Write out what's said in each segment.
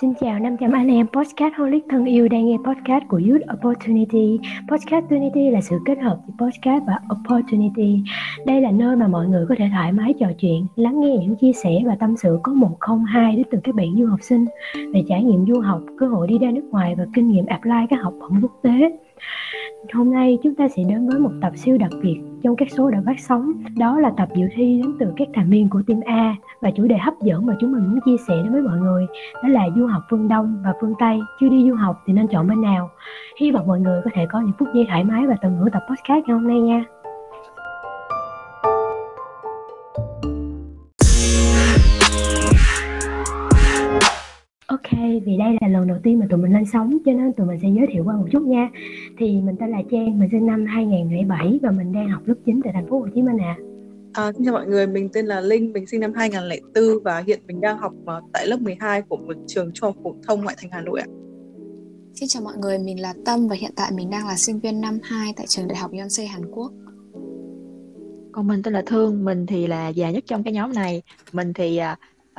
Xin chào 500 anh em podcast holic thân yêu đang nghe podcast của Youth Opportunity. Podcast Opportunity là sự kết hợp giữa podcast và Opportunity. Đây là nơi mà mọi người có thể thoải mái trò chuyện, lắng nghe những chia sẻ và tâm sự có một không hai đến từ các bạn du học sinh về trải nghiệm du học, cơ hội đi ra nước ngoài và kinh nghiệm apply các học bổng quốc tế. Hôm nay chúng ta sẽ đến với một tập siêu đặc biệt trong các số đã phát sóng. Đó là tập dự thi đến từ các thành viên của team A Và chủ đề hấp dẫn mà chúng mình muốn chia sẻ đến với mọi người, Đó là du học phương Đông và phương Tây. Chưa đi du học thì nên chọn bên nào? Hy vọng mọi người có thể có những phút giây thoải mái và tận hưởng tập podcast ngày hôm nay nha. Đây là lần đầu tiên mà tụi mình lên sóng cho nên tụi mình sẽ giới thiệu qua một chút nha. Thì mình tên là Trang, mình sinh năm 2007 và mình đang học lớp 9 tại thành phố Hồ Chí Minh ạ. À. À, xin chào mọi người, mình tên là Linh, mình sinh năm 2004 và hiện mình đang học uh, tại lớp 12 của một trường trung học phổ thông ngoại thành Hà Nội ạ. Xin chào mọi người, mình là Tâm và hiện tại mình đang là sinh viên năm 2 tại trường Đại học Yonsei Hàn Quốc. Còn mình tên là Thương, mình thì là già nhất trong cái nhóm này. Mình thì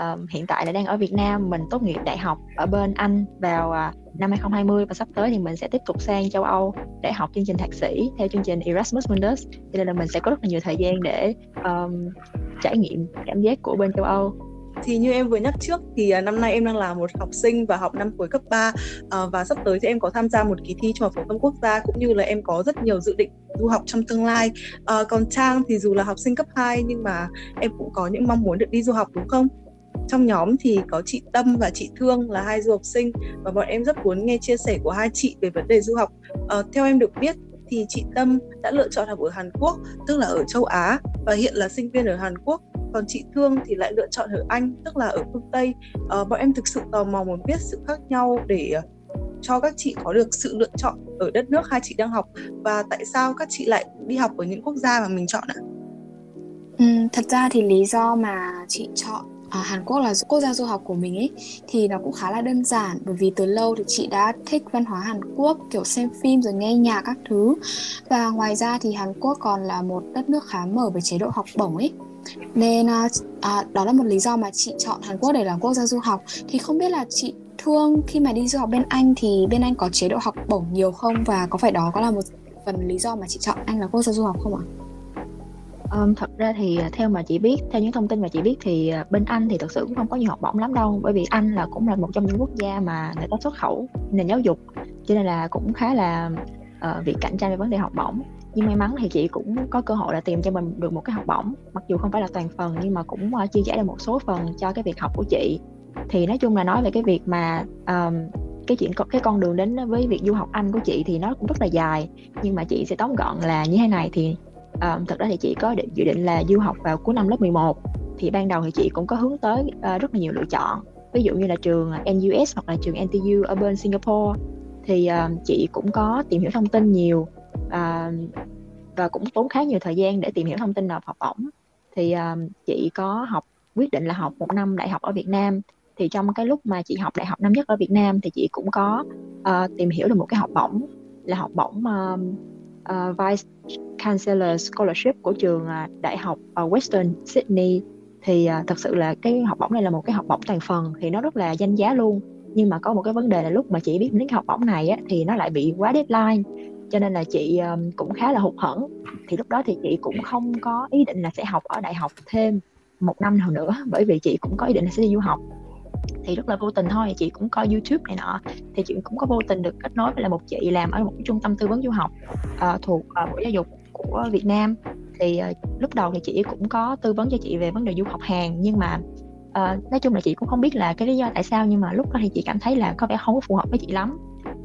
uh, hiện tại là đang ở Việt Nam mình tốt nghiệp đại học ở bên Anh vào uh, năm 2020 và sắp tới thì mình sẽ tiếp tục sang châu Âu để học chương trình thạc sĩ theo chương trình Erasmus Mundus cho nên là mình sẽ có rất là nhiều thời gian để um, trải nghiệm cảm giác của bên châu Âu thì như em vừa nhắc trước thì à, năm nay em đang là một học sinh và học năm cuối cấp 3 ờ, và sắp tới thì em có tham gia một kỳ thi trung học phổ thông quốc gia cũng như là em có rất nhiều dự định du học trong tương lai. Ờ, còn Trang thì dù là học sinh cấp 2 nhưng mà em cũng có những mong muốn được đi du học đúng không? Trong nhóm thì có chị Tâm và chị Thương là hai du học sinh và bọn em rất muốn nghe chia sẻ của hai chị về vấn đề du học. À, theo em được biết thì chị Tâm đã lựa chọn học ở Hàn Quốc, tức là ở châu Á và hiện là sinh viên ở Hàn Quốc. Còn chị Thương thì lại lựa chọn ở Anh, tức là ở phương Tây. À, bọn em thực sự tò mò muốn biết sự khác nhau để ờ, cho các chị có được sự lựa chọn ở đất nước hai chị đang học và tại sao các chị lại đi học ở những quốc gia mà mình chọn ạ? Ừ, thật ra thì lý do mà chị chọn à, Hàn Quốc là quốc gia du học của mình ấy thì nó cũng khá là đơn giản bởi vì từ lâu thì chị đã thích văn hóa Hàn Quốc kiểu xem phim rồi nghe nhạc các thứ. Và ngoài ra thì Hàn Quốc còn là một đất nước khá mở về chế độ học bổng ấy. Nên à, à, đó là một lý do mà chị chọn Hàn Quốc để làm quốc gia du học. Thì không biết là chị Thương khi mà đi du học bên Anh thì bên Anh có chế độ học bổng nhiều không? Và có phải đó có là một phần lý do mà chị chọn Anh là quốc gia du học không ạ? Um, thật ra thì à, theo mà chị biết, theo những thông tin mà chị biết thì à, bên Anh thì thật sự cũng không có nhiều học bổng lắm đâu. Bởi vì Anh là cũng là một trong những quốc gia mà người ta xuất khẩu nền giáo dục cho nên là cũng khá là ờ, uh, việc cạnh tranh về vấn đề học bổng. Nhưng may mắn thì chị cũng có cơ hội là tìm cho mình được một cái học bổng mặc dù không phải là toàn phần nhưng mà cũng ờ, uh, chia sẻ được một số phần cho cái việc học của chị. Thì nói chung là nói về cái việc mà um, cái chuyện cái con đường đến với việc du học Anh của chị thì nó cũng rất là dài. Nhưng mà chị sẽ tóm gọn là như thế này thì um, thật ra thì chị có định dự định là du học vào cuối năm lớp 11 thì ban đầu thì chị cũng có hướng tới uh, rất là nhiều lựa chọn. Ví dụ như là trường ờ, NUS hoặc là trường NTU ở bên Singapore. Thì uh, chị cũng có tìm hiểu thông tin nhiều uh, và cũng tốn khá nhiều thời gian để tìm hiểu thông tin nộp học bổng thì uh, chị có học quyết định là học một năm đại học ở Việt Nam. Thì trong cái lúc mà chị học đại học năm nhất ở Việt Nam thì chị cũng có uh, tìm hiểu được một cái học bổng là học bổng uh, uh, Vice Chancellor Scholarship của trường uh, Đại học uh, Western Sydney. Thì uh, thật sự là cái học bổng này là một cái học bổng toàn phần thì nó rất là danh giá luôn. Nhưng mà có một cái vấn đề là lúc mà chị biết đến cái học bổng này á, thì nó lại bị quá deadline. Cho nên là chị um, cũng khá là hụt hẫng. Thì lúc đó thì chị cũng không có ý định là sẽ học ở đại học thêm một năm nào nữa bởi vì chị cũng có ý định là sẽ đi du học thì rất là vô tình thôi. Chị cũng coi youtube này nọ thì chị cũng có vô tình được kết nối với là một chị làm ở một cái trung tâm tư vấn du học uh, thuộc uh, bộ giáo dục của Việt Nam. Thì uh, lúc đầu thì chị cũng có tư vấn cho chị về vấn đề du học hàng nhưng mà uh, nói chung là chị cũng không biết là cái lý do tại sao nhưng mà lúc đó thì chị cảm thấy là có vẻ không có phù hợp với chị lắm.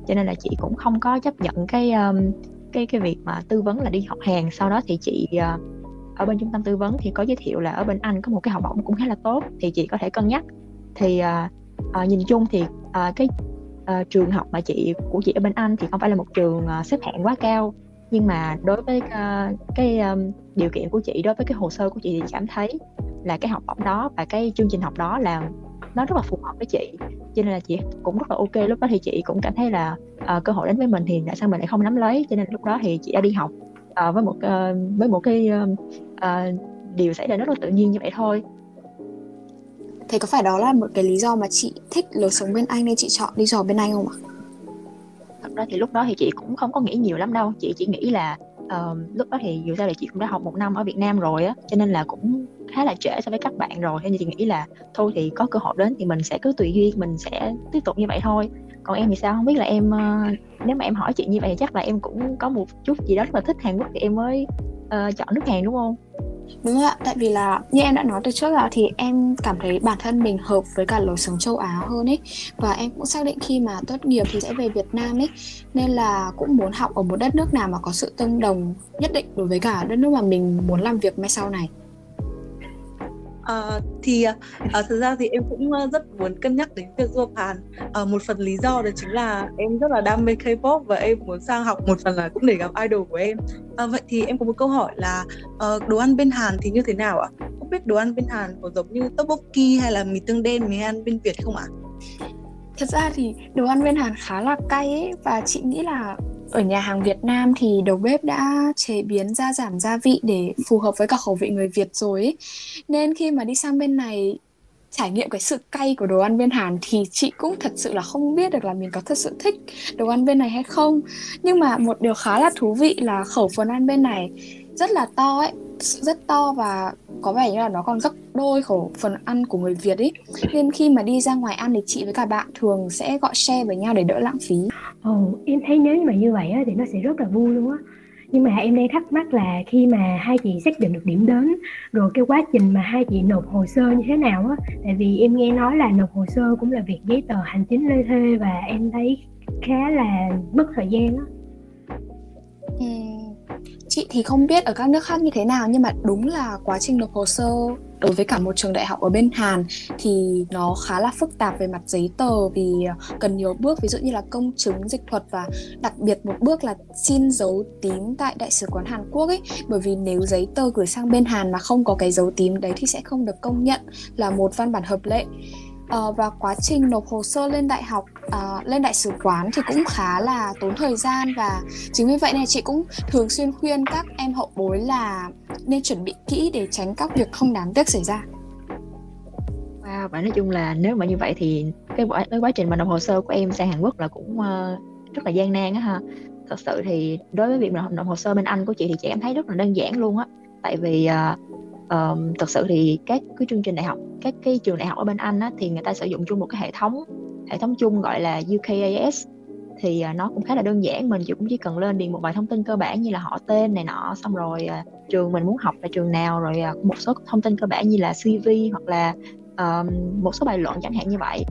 Cho nên là chị cũng không có chấp nhận cái um, cái cái việc mà tư vấn là đi học hàng sau đó thì chị uh, ở bên trung tâm tư vấn thì có giới thiệu là ở bên Anh có một cái học bổng cũng khá là tốt thì chị có thể cân nhắc thì uh, uh, nhìn chung thì uh, cái uh, trường học mà chị của chị ở bên Anh thì không phải là một trường uh, xếp hạng quá cao. Nhưng mà đối với uh, cái um, điều kiện của chị đối với cái hồ sơ của chị thì cảm thấy là cái học bổng đó và cái chương trình học đó là nó rất là phù hợp với chị. Cho nên là chị cũng rất là ok. Lúc đó thì chị cũng cảm thấy là uh, cơ hội đến với mình thì tại sao mình lại không nắm lấy? Cho nên lúc đó thì chị đã đi học uh, với một uh, với một cái uh, uh, điều xảy ra rất là tự nhiên như vậy thôi thế có phải đó là một cái lý do mà chị thích lối sống bên Anh nên chị chọn đi du học bên Anh không ạ? thật ra thì lúc đó thì chị cũng không có nghĩ nhiều lắm đâu. Chị chỉ nghĩ là uh, lúc đó thì dù sao thì chị cũng đã học một năm ở Việt Nam rồi á cho nên là cũng khá là trễ so với các bạn rồi. Nên chị nghĩ là thôi thì có cơ hội đến thì mình sẽ cứ tùy duyên mình sẽ tiếp tục như vậy thôi. Còn em thì sao? Không biết là em uh, nếu mà em hỏi chị như vậy thì chắc là em cũng có một chút gì đó rất là thích Hàn Quốc thì em mới uh, chọn nước Hàn đúng không? Đúng rồi ạ, tại vì là như em đã nói từ trước là thì em cảm thấy bản thân mình hợp với cả lối sống châu Á hơn ấy. Và em cũng xác định khi mà tốt nghiệp thì sẽ về Việt Nam ấy. Nên là cũng muốn học ở một đất nước nào mà có sự tương đồng nhất định đối với cả đất nước mà mình muốn làm việc mai sau này. À, thì à, thực ra thì em cũng rất muốn cân nhắc đến việc du học Hàn. À, một phần lý do đó chính là em rất là đam mê K-pop và em muốn sang học một phần là cũng để gặp idol của em. À, vậy thì em có một câu hỏi là à, đồ ăn bên Hàn thì như thế nào ạ? Không biết đồ ăn bên Hàn có giống như tteokbokki hay là mì tương đen mì ăn bên Việt không ạ? Thật ra thì đồ ăn bên Hàn khá là cay ấy và chị nghĩ là ở nhà hàng Việt Nam thì đầu bếp đã chế biến gia giảm gia vị để phù hợp với cả khẩu vị người Việt rồi ấy. Nên khi mà đi sang bên này trải nghiệm cái sự cay của đồ ăn bên Hàn thì chị cũng thật sự là không biết được là mình có thật sự thích đồ ăn bên này hay không. Nhưng mà một điều khá là thú vị là khẩu phần ăn bên này rất là to ấy, rất to và có vẻ như là nó còn gấp đôi khẩu phần ăn của người Việt ấy nên khi mà đi ra ngoài ăn thì chị với cả bạn thường sẽ gọi share với nhau để đỡ lãng phí Ồ, em thấy nếu như mà như vậy á, thì nó sẽ rất là vui luôn á. Nhưng mà em đang thắc mắc là khi mà hai chị xác định được điểm đến rồi cái quá trình mà hai chị nộp hồ sơ như thế nào á tại vì em nghe nói là nộp hồ sơ cũng là việc giấy tờ hành chính lê thê và em thấy khá là mất thời gian á. Ừ, chị thì không biết ở các nước khác như thế nào, nhưng mà đúng là quá trình nộp hồ sơ đối với cả một trường đại học ở bên Hàn thì nó khá là phức tạp về mặt giấy tờ vì ờ, cần nhiều bước. Ví dụ như là công chứng, dịch thuật và đặc biệt một bước là xin dấu tím tại đại sứ quán Hàn Quốc ấy. Bởi vì nếu giấy tờ gửi sang bên Hàn mà không có cái dấu tím đấy thì sẽ không được công nhận là một văn bản hợp lệ uh, và quá trình nộp hồ sơ lên đại học uh, lên đại sứ quán thì cũng khá là tốn thời gian và chính vì vậy này chị cũng thường xuyên khuyên các em hậu bối là nên chuẩn bị kỹ để tránh các việc không đáng tiếc xảy ra Wow, và nói chung là nếu mà như vậy thì cái quá, cái quá trình mà nộp hồ sơ của em sang Hàn Quốc là cũng uh, rất là gian nan á ha. Thật sự thì đối với việc nộp, nộp hồ sơ bên Anh của chị thì chị em thấy rất là đơn giản luôn á. Tại vì uh, um, thật sự thì các cái chương trình đại học các cái trường đại học ở bên Anh á, thì người ta sử dụng chung một cái hệ thống hệ thống chung gọi là UKAS thì uh, nó cũng khá là đơn giản mình cũng chỉ cần lên điền một vài thông tin cơ bản như là họ tên này nọ xong rồi uh, trường mình muốn học là trường nào rồi uh, một số thông tin cơ bản như là CV hoặc là um, một số bài luận chẳng hạn như vậy.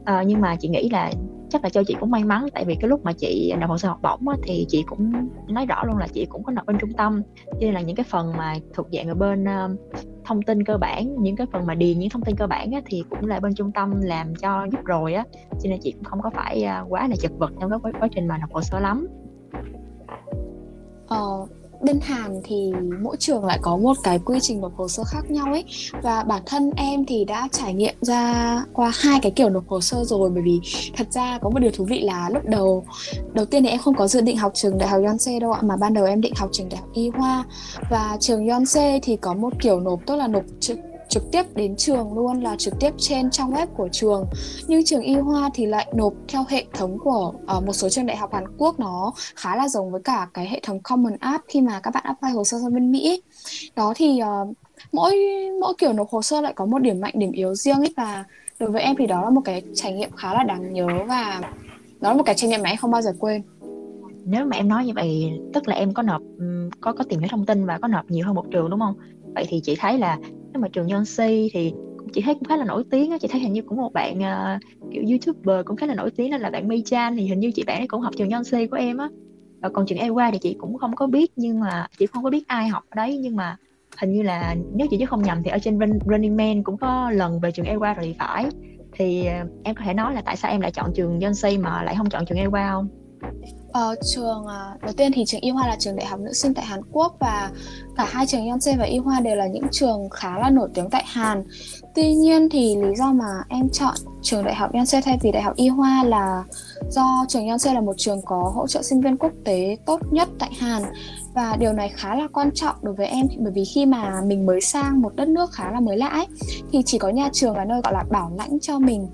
Uh, nhưng mà chị nghĩ là chắc là cho chị cũng may mắn tại vì cái lúc mà chị nộp hồ sơ học bổng á, thì chị cũng nói rõ luôn là chị cũng có nộp bên trung tâm. Cho nên là những cái phần mà thuộc dạng ở bên uh, thông tin cơ bản những cái phần mà điền những thông tin cơ bản á, thì cũng là bên trung tâm làm cho giúp rồi á. Cho nên chị cũng không có phải uh, quá là chật vật trong cái quá, quá trình mà nộp hồ sơ lắm. Ờ, bên Hàn thì mỗi trường lại có một cái quy trình nộp hồ sơ khác nhau ấy. Và bản thân em thì đã trải nghiệm ra qua hai cái kiểu nộp hồ sơ rồi, bởi vì thật ra có một điều thú vị là lúc đầu đầu tiên thì em không có dự định học trường đại học Yonsei đâu ạ, mà ban đầu em định học trường đại học Y Hoa. Và trường Yonsei thì có một kiểu nộp, tức là nộp trực trực tiếp đến trường luôn là trực tiếp trên trang web của trường. Nhưng trường y hoa thì lại nộp theo hệ thống của uh, một số trường đại học Hàn Quốc nó khá là giống với cả cái hệ thống Common App khi mà các bạn apply hồ sơ sang bên Mỹ. Đó thì uh, mỗi mỗi kiểu nộp hồ sơ lại có một điểm mạnh điểm yếu riêng ấy và đối với em thì đó là một cái trải nghiệm khá là đáng nhớ và đó là một cái trải nghiệm mà em không bao giờ quên. Nếu mà em nói như vậy tức là em có nộp có có tìm hiểu thông tin và có nộp nhiều hơn một trường đúng không? Vậy thì chị thấy là nhưng mà trường Yonsei thì chị thấy cũng khá là nổi tiếng á chị thấy hình như cũng một bạn uh, kiểu youtuber cũng khá là nổi tiếng đó là bạn Mei Chan thì hình như chị bạn ấy cũng học trường Yonsei của em á và còn trường Ewa thì chị cũng không có biết nhưng mà chị không có biết ai học ở đấy nhưng mà hình như là nếu chị chứ không nhầm thì ở trên Running Man cũng có lần về trường Ewa rồi thì phải thì ờ, em có thể nói là tại sao em lại chọn trường Yonsei mà lại không chọn trường Ewa không? Ờ, trường à, đầu tiên thì trường Y Hoa là trường đại học nữ sinh tại Hàn Quốc và cả hai trường Yonsei và Y Hoa đều là những trường khá là nổi tiếng tại Hàn. Tuy nhiên thì lý do mà em chọn trường đại học Yonsei thay vì đại học Y Hoa là do trường Yonsei là một trường có hỗ trợ sinh viên quốc tế tốt nhất tại Hàn và điều này khá là quan trọng đối với em bởi vì khi mà mình mới sang một đất nước khá là mới lạ ấy, thì chỉ có nhà trường là nơi gọi là bảo lãnh cho mình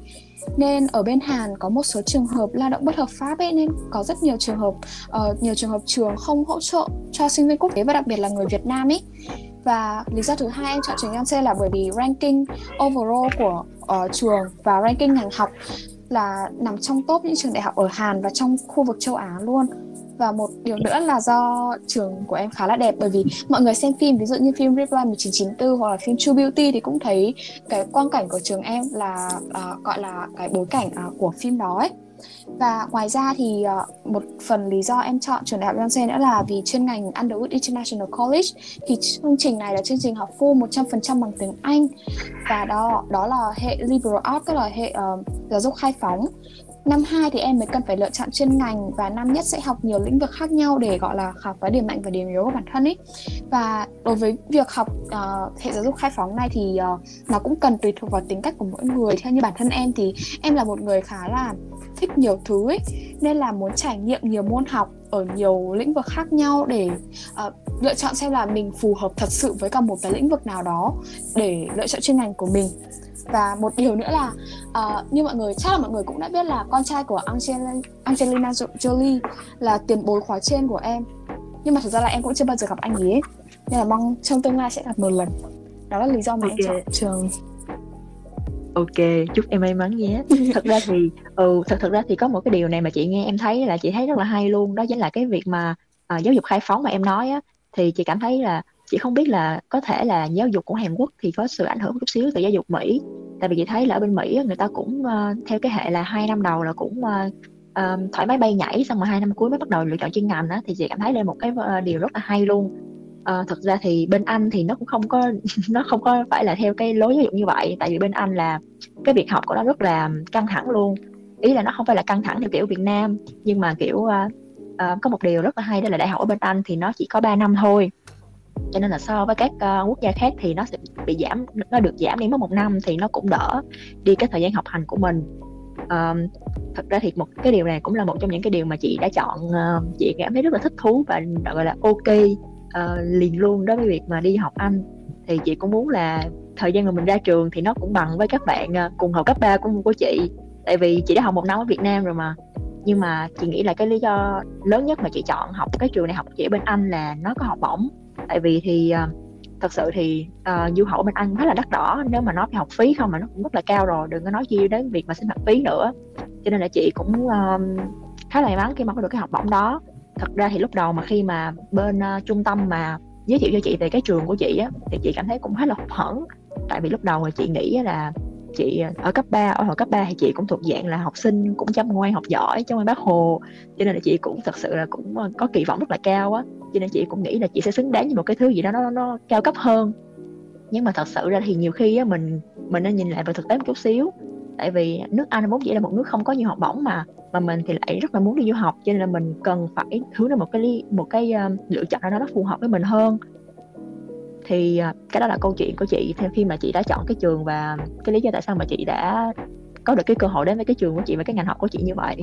nên ở bên Hàn có một số trường hợp lao động bất hợp pháp ấy nên có rất nhiều trường hợp uh, nhiều trường hợp trường không hỗ trợ cho sinh viên quốc tế và đặc biệt là người Việt Nam ấy. Và lý do thứ hai em chọn trường Yonsei là bởi vì ranking overall của uh, trường và ranking ngành học là nằm trong top những trường đại học ở Hàn và trong khu vực châu Á luôn và một điều nữa là do trường của em khá là đẹp bởi vì mọi người xem phim ví dụ như phim Reply 1994 hoặc là phim True Beauty thì cũng thấy cái quang cảnh của trường em là uh, gọi là cái bối cảnh uh, của phim đó ấy. Và ngoài ra thì uh, một phần lý do em chọn trường đại học Yonsei nữa là vì chuyên ngành Underwood International College. Thì chương trình này là chương trình học full 100% bằng tiếng Anh. Và đó đó là hệ liberal arts tức là hệ uh, giáo dục khai phóng năm 2 thì em mới cần phải lựa chọn chuyên ngành và năm nhất sẽ học nhiều lĩnh vực khác nhau để gọi là khám phá điểm mạnh và điểm yếu của bản thân ấy và đối với việc học uh, hệ giáo dục khai phóng này thì uh, nó cũng cần tùy thuộc vào tính cách của mỗi người. Theo như bản thân em thì em là một người khá là thích nhiều thứ ấy nên là muốn trải nghiệm nhiều môn học ở nhiều lĩnh vực khác nhau để uh, lựa chọn xem là mình phù hợp thật sự với cả một cái lĩnh vực nào đó để lựa chọn chuyên ngành của mình và một điều nữa là uh, như mọi người chắc là mọi người cũng đã biết là con trai của Angelina, Angelina Jolie là tiền bối khóa trên của em. Nhưng mà thực ra là em cũng chưa bao giờ gặp anh ấy. Nên là mong trong tương lai sẽ gặp một lần. Đó là lý do mà okay. em chọn trường. Ok chúc em may mắn nhé. Thật ra thì ừ thật thật ra thì có một cái điều này mà chị nghe em thấy là chị thấy rất là hay luôn. Đó chính là cái việc mà uh, giáo dục khai phóng mà em nói á thì chị cảm thấy là chị không biết là có thể là giáo dục của Hàn Quốc thì có sự ảnh hưởng chút xíu từ giáo dục Mỹ. Tại vì chị thấy là ở bên Mỹ người ta cũng uh, theo cái hệ là hai năm đầu là cũng uh, um, thoải mái bay nhảy xong rồi hai năm cuối mới bắt đầu lựa chọn chuyên ngành đó thì chị cảm thấy đây một cái uh, điều rất là hay luôn. Uh, thực ra thì bên Anh thì nó cũng không có nó không có phải là theo cái lối giáo dục như vậy tại vì bên Anh là cái việc học của nó rất là căng thẳng luôn. Ý là nó không phải là căng thẳng theo kiểu Việt Nam nhưng mà kiểu uh, uh, có một điều rất là hay đó là đại học ở bên Anh thì nó chỉ có 3 năm thôi cho nên là so với các uh, quốc gia khác thì nó sẽ bị giảm nó được giảm đi mất một năm thì nó cũng đỡ đi cái thời gian học hành của mình. Um, thật ra thì một cái điều này cũng là một trong những cái điều mà chị đã chọn uh, chị cảm thấy rất là thích thú và gọi là ok uh, liền luôn đối với việc mà đi học Anh. Thì chị cũng muốn là thời gian mà mình ra trường thì nó cũng bằng với các bạn uh, cùng học cấp 3 của của chị. Tại vì chị đã học một năm ở Việt Nam rồi mà. Nhưng mà chị nghĩ là cái lý do lớn nhất mà chị chọn học cái trường này học chị ở bên Anh là nó có học bổng tại vì thì uh, thật sự thì uh, du học bên Anh khá là đắt đỏ nếu mà nói về học phí không mà nó cũng rất là cao rồi đừng có nói chi đến việc mà sinh hoạt phí nữa. Cho nên là chị cũng uh, khá là may mắn khi mà có được cái học bổng đó. Thật ra thì lúc đầu mà khi mà bên uh, trung tâm mà giới thiệu cho chị về cái trường của chị á thì chị cảm thấy cũng khá là hụt hẫng. Tại vì lúc đầu thì chị nghĩ là chị ở cấp 3 ở hồi cấp 3 thì chị cũng thuộc dạng là học sinh cũng chăm ngoan học giỏi trong bác hồ. Cho nên là chị cũng thật sự là cũng ờ, có kỳ vọng rất là cao á. Cho nên chị cũng nghĩ là chị sẽ xứng đáng với một cái thứ gì đó nó nó cao cấp hơn. Nhưng mà thật sự ra thì nhiều khi á mình mình nên nhìn lại vào thực tế một chút xíu. Tại vì nước Anh vốn dĩ là một nước không có nhiều học bổng mà mà mình thì lại rất là muốn đi du học. Cho nên là mình cần phải hướng đến một cái một cái uh, lựa chọn nào đó nó phù hợp với mình hơn thì à, cái đó là câu chuyện của chị theo khi mà chị đã chọn cái trường và cái lý do tại sao mà chị đã có được cái cơ hội đến với cái trường của chị và cái ngành học của chị như vậy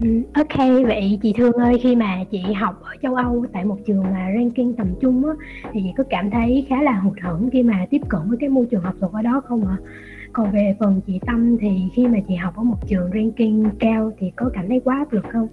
ừ, ok, vậy chị Thương ơi, khi mà chị học ở châu Âu tại một trường mà ranking tầm trung á, thì chị có cảm thấy khá là hụt hẫng khi mà tiếp cận với cái môi trường học thuật ở đó không ạ? Còn về phần chị Tâm thì khi mà chị học ở một trường ranking cao thì có cảm thấy quá áp lực không?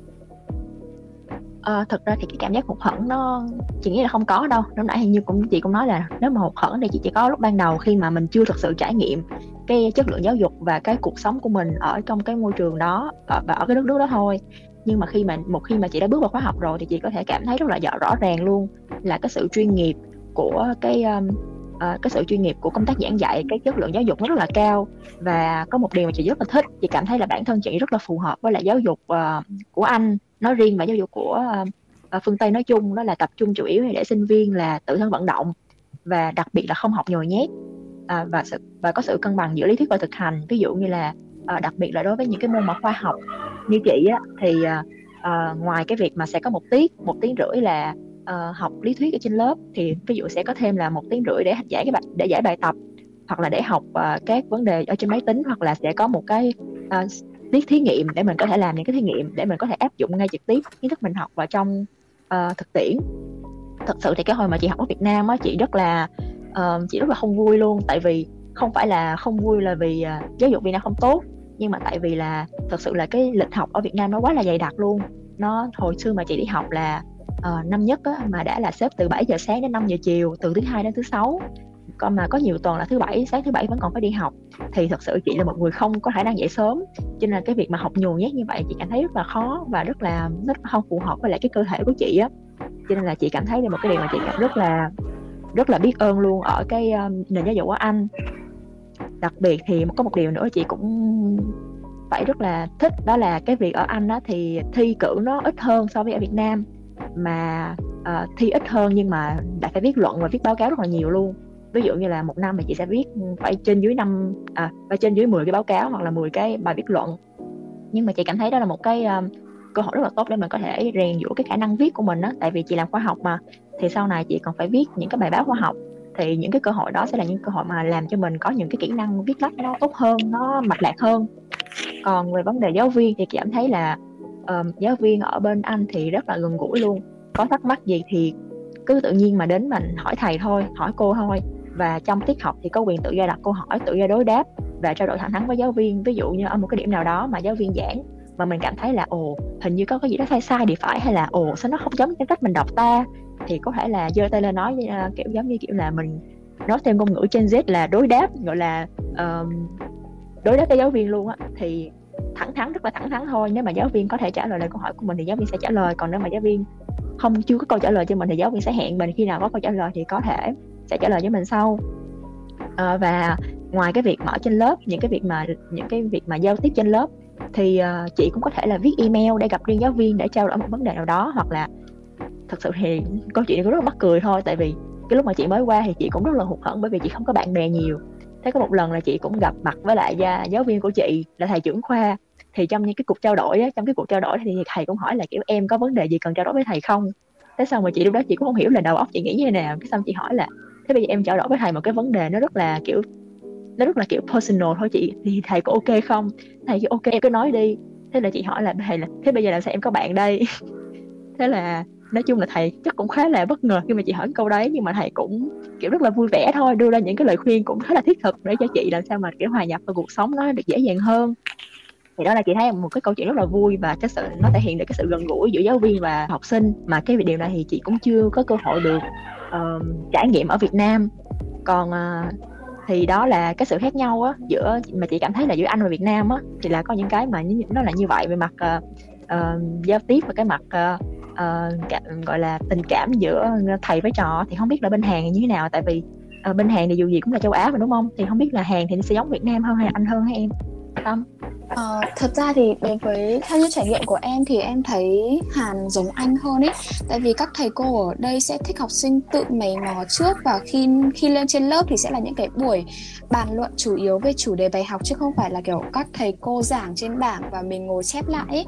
Ờ, à, thật ra thì cái cảm giác hụt hẫng nó chị nghĩ là không có đâu. Lúc nãy hình như cũng chị cũng nói là nếu mà hụt hẫng thì chị chỉ có lúc ban đầu khi mà mình chưa thực sự trải nghiệm cái chất lượng giáo dục và cái cuộc sống của mình ở trong cái môi trường đó ở, và ở cái đất nước đó thôi. Nhưng mà khi mà một khi mà chị đã bước vào khóa học rồi thì chị có thể cảm thấy rất là rõ, rõ ràng luôn là cái sự chuyên nghiệp của cái um, uh, cái sự chuyên nghiệp của công tác giảng dạy cái chất lượng giáo dục nó rất là cao. Và có một điều mà chị rất là thích chị cảm thấy là bản thân chị rất là phù hợp với lại giáo dục uh, của anh nói riêng và giáo dục của uh, phương tây nói chung đó là tập trung chủ yếu để sinh viên là tự thân vận động và đặc biệt là không học nhồi nhét. À, và sự và có sự cân bằng giữa lý thuyết và thực hành. Ví dụ như là à, đặc biệt là đối với những cái môn mà khoa học như chị á thì à, à, ngoài cái việc mà sẽ có một tiết một tiếng rưỡi là à, học lý thuyết ở trên lớp thì ví dụ sẽ có thêm là một tiếng rưỡi để giải cái bài để giải bài tập hoặc là để học uh, các vấn đề ở trên máy tính hoặc là sẽ có một cái uh, tiết thí nghiệm để mình có thể làm những cái thí nghiệm để mình có thể áp dụng ngay trực tiếp kiến thức mình học vào trong uh, thực tiễn. Thật sự thì cái hồi mà chị học ở Việt Nam á chị rất là uh, chị rất là không vui luôn. Tại vì không phải là không vui là vì uh, giáo dục Việt Nam không tốt nhưng mà tại vì là thật sự là cái lịch học ở Việt Nam nó quá là dày đặc luôn. Nó hồi xưa mà chị đi học là uh, năm nhất á, mà đã là xếp từ 7 giờ sáng đến 5 giờ chiều từ thứ hai đến thứ sáu còn mà có nhiều tuần là thứ bảy sáng thứ bảy vẫn còn phải đi học. Thì thật sự chị là một người không có khả năng dậy sớm. Cho nên là cái việc mà học nhồi nhét như vậy chị cảm thấy rất là khó và rất là rất không phù hợp với lại cái cơ thể của chị á. Cho nên là chị cảm thấy là một cái điều mà chị cảm rất là rất là biết ơn luôn ở cái um, nền giáo dục của anh. Đặc biệt thì có một điều nữa chị cũng phải rất là thích đó là cái việc ở anh đó thì thi cử nó ít hơn so với ở Việt Nam. Mà uh, thi ít hơn nhưng mà đã phải viết luận và viết báo cáo rất là nhiều luôn ví dụ như là một năm thì chị sẽ viết ừ, phải trên dưới năm à phải trên dưới 10 cái báo cáo hoặc là 10 cái bài viết luận. Nhưng mà chị cảm thấy đó là một cái um, cơ hội rất là tốt để mình có thể rèn giũa cái khả năng viết của mình đó tại vì chị làm khoa học mà thì sau này chị còn phải viết những cái bài báo khoa học. Thì những cái cơ hội đó sẽ là những cơ hội mà làm cho mình có những cái kỹ năng viết lách nó tốt hơn nó mạch lạc hơn. Còn về vấn đề giáo viên thì chị cảm thấy là um, giáo viên ở bên anh thì rất là gần gũi luôn. Có thắc mắc gì thì cứ tự nhiên mà đến mình hỏi thầy thôi hỏi cô thôi và trong tiết học thì có quyền tự do đặt câu hỏi tự do đối đáp và trao đổi thẳng thắn với giáo viên. Ví dụ như ở một cái điểm nào đó mà giáo viên giảng mà mình cảm thấy là ồ hình như có cái gì đó sai sai thì phải hay là ồ sao nó không giống cái cách mình đọc ta thì có thể là giơ tay lên nói uh, kiểu giống như kiểu là mình nói thêm ngôn ngữ trên Z là đối đáp gọi là uh, đối đáp với giáo viên luôn á. Thì thẳng thắn rất là thẳng thắn thôi. Nếu mà giáo viên có thể trả lời lại câu hỏi của mình thì giáo viên sẽ trả lời. Còn nếu mà giáo viên không chưa có câu trả lời cho mình thì giáo viên sẽ hẹn mình. Khi nào có câu trả lời thì có thể sẽ trả lời cho mình sau. À, và ngoài cái việc mở trên lớp những cái việc mà những cái việc mà giao tiếp trên lớp thì uh, chị cũng có thể là viết email để gặp riêng giáo viên để trao đổi một vấn đề nào đó hoặc là thật sự thì câu chuyện này cũng rất là mắc cười thôi tại vì cái lúc mà chị mới qua thì chị cũng rất là hụt hẫng bởi vì chị không có bạn bè nhiều. Thế có một lần là chị cũng gặp mặt với lại gia, giáo viên của chị là thầy trưởng khoa. Thì trong những cái cuộc trao đổi á, trong cái cuộc trao đổi thì thầy cũng hỏi là kiểu em có vấn đề gì cần trao đổi với thầy không? Thế xong mà chị lúc đó chị cũng không hiểu là đầu óc chị nghĩ như thế nào. Cái xong chị hỏi là thế bây giờ em trao đổi với thầy một cái vấn đề nó rất là kiểu, nó rất là kiểu personal thôi chị. Thì thầy có ok không? Thầy kêu, ok, em cứ nói đi. Thế là chị hỏi là, thầy là, thế bây giờ làm sao em có bạn đây? Thế là nói chung là thầy chắc cũng khá là bất ngờ khi mà chị hỏi câu đấy, nhưng mà thầy cũng kiểu rất là vui vẻ thôi, đưa ra những cái lời khuyên cũng khá là thiết thực để cho chị làm sao mà kiểu hòa nhập vào cuộc sống nó được dễ dàng hơn. Thì đó là chị thấy một cái câu chuyện rất là vui và cái sự nó thể hiện được cái sự gần gũi giữa giáo viên và học sinh. Mà cái điều này thì chị cũng chưa có cơ hội được uh, trải nghiệm ở Việt Nam. Còn uh, thì đó là cái sự khác nhau á giữa mà chị cảm thấy là giữa Anh và Việt Nam á thì là có những cái mà nó là như vậy về mặt uh, uh, giao tiếp và cái mặt uh, uh, cả, gọi là tình cảm giữa thầy với trò thì không biết là bên Hàn như thế nào? Tại vì uh, bên Hàn thì dù gì cũng là châu Á mà đúng không? Thì không biết là Hàn thì sẽ giống Việt Nam hơn hay Anh hơn hay em? Tâm. Ờ, thật ra thì đối với theo như trải nghiệm của em thì em thấy Hàn giống Anh hơn ấy tại vì các thầy cô ở đây sẽ thích học sinh tự mày mò trước và khi khi lên trên lớp thì sẽ là những cái buổi bàn luận chủ yếu về chủ đề bài học chứ không phải là kiểu các thầy cô giảng trên bảng và mình ngồi chép lại ấy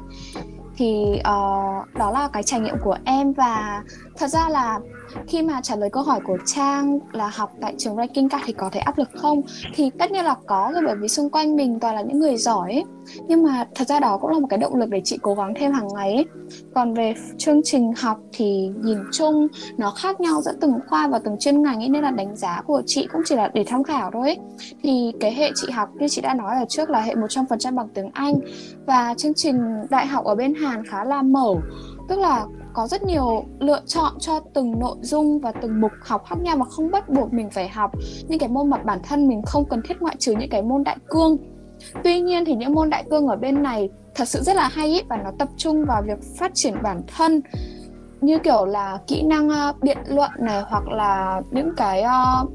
thì uh, đó là cái trải nghiệm của em và thật ra là khi mà trả lời câu hỏi của trang là học tại trường ranking cao thì có thể áp lực không thì tất nhiên là có rồi, bởi vì xung quanh mình toàn là những người giỏi ấy. nhưng mà thật ra đó cũng là một cái động lực để chị cố gắng thêm hàng ngày ấy. còn về chương trình học thì nhìn chung nó khác nhau giữa từng khoa và từng chuyên ngành ấy, nên là đánh giá của chị cũng chỉ là để tham khảo thôi ấy. thì cái hệ chị học như chị đã nói ở trước là hệ 100% bằng tiếng Anh và chương trình đại học ở bên Hàn khá là mở tức là có rất nhiều lựa chọn cho từng nội dung và từng mục học khác nhau mà không bắt buộc mình phải học. Những cái môn mà bản thân mình không cần thiết ngoại trừ những cái môn đại cương. Tuy nhiên thì những môn đại cương ở bên này thật sự rất là hay ý, và nó tập trung vào việc phát triển bản thân. Như kiểu là kỹ năng uh, biện luận này hoặc là những cái uh,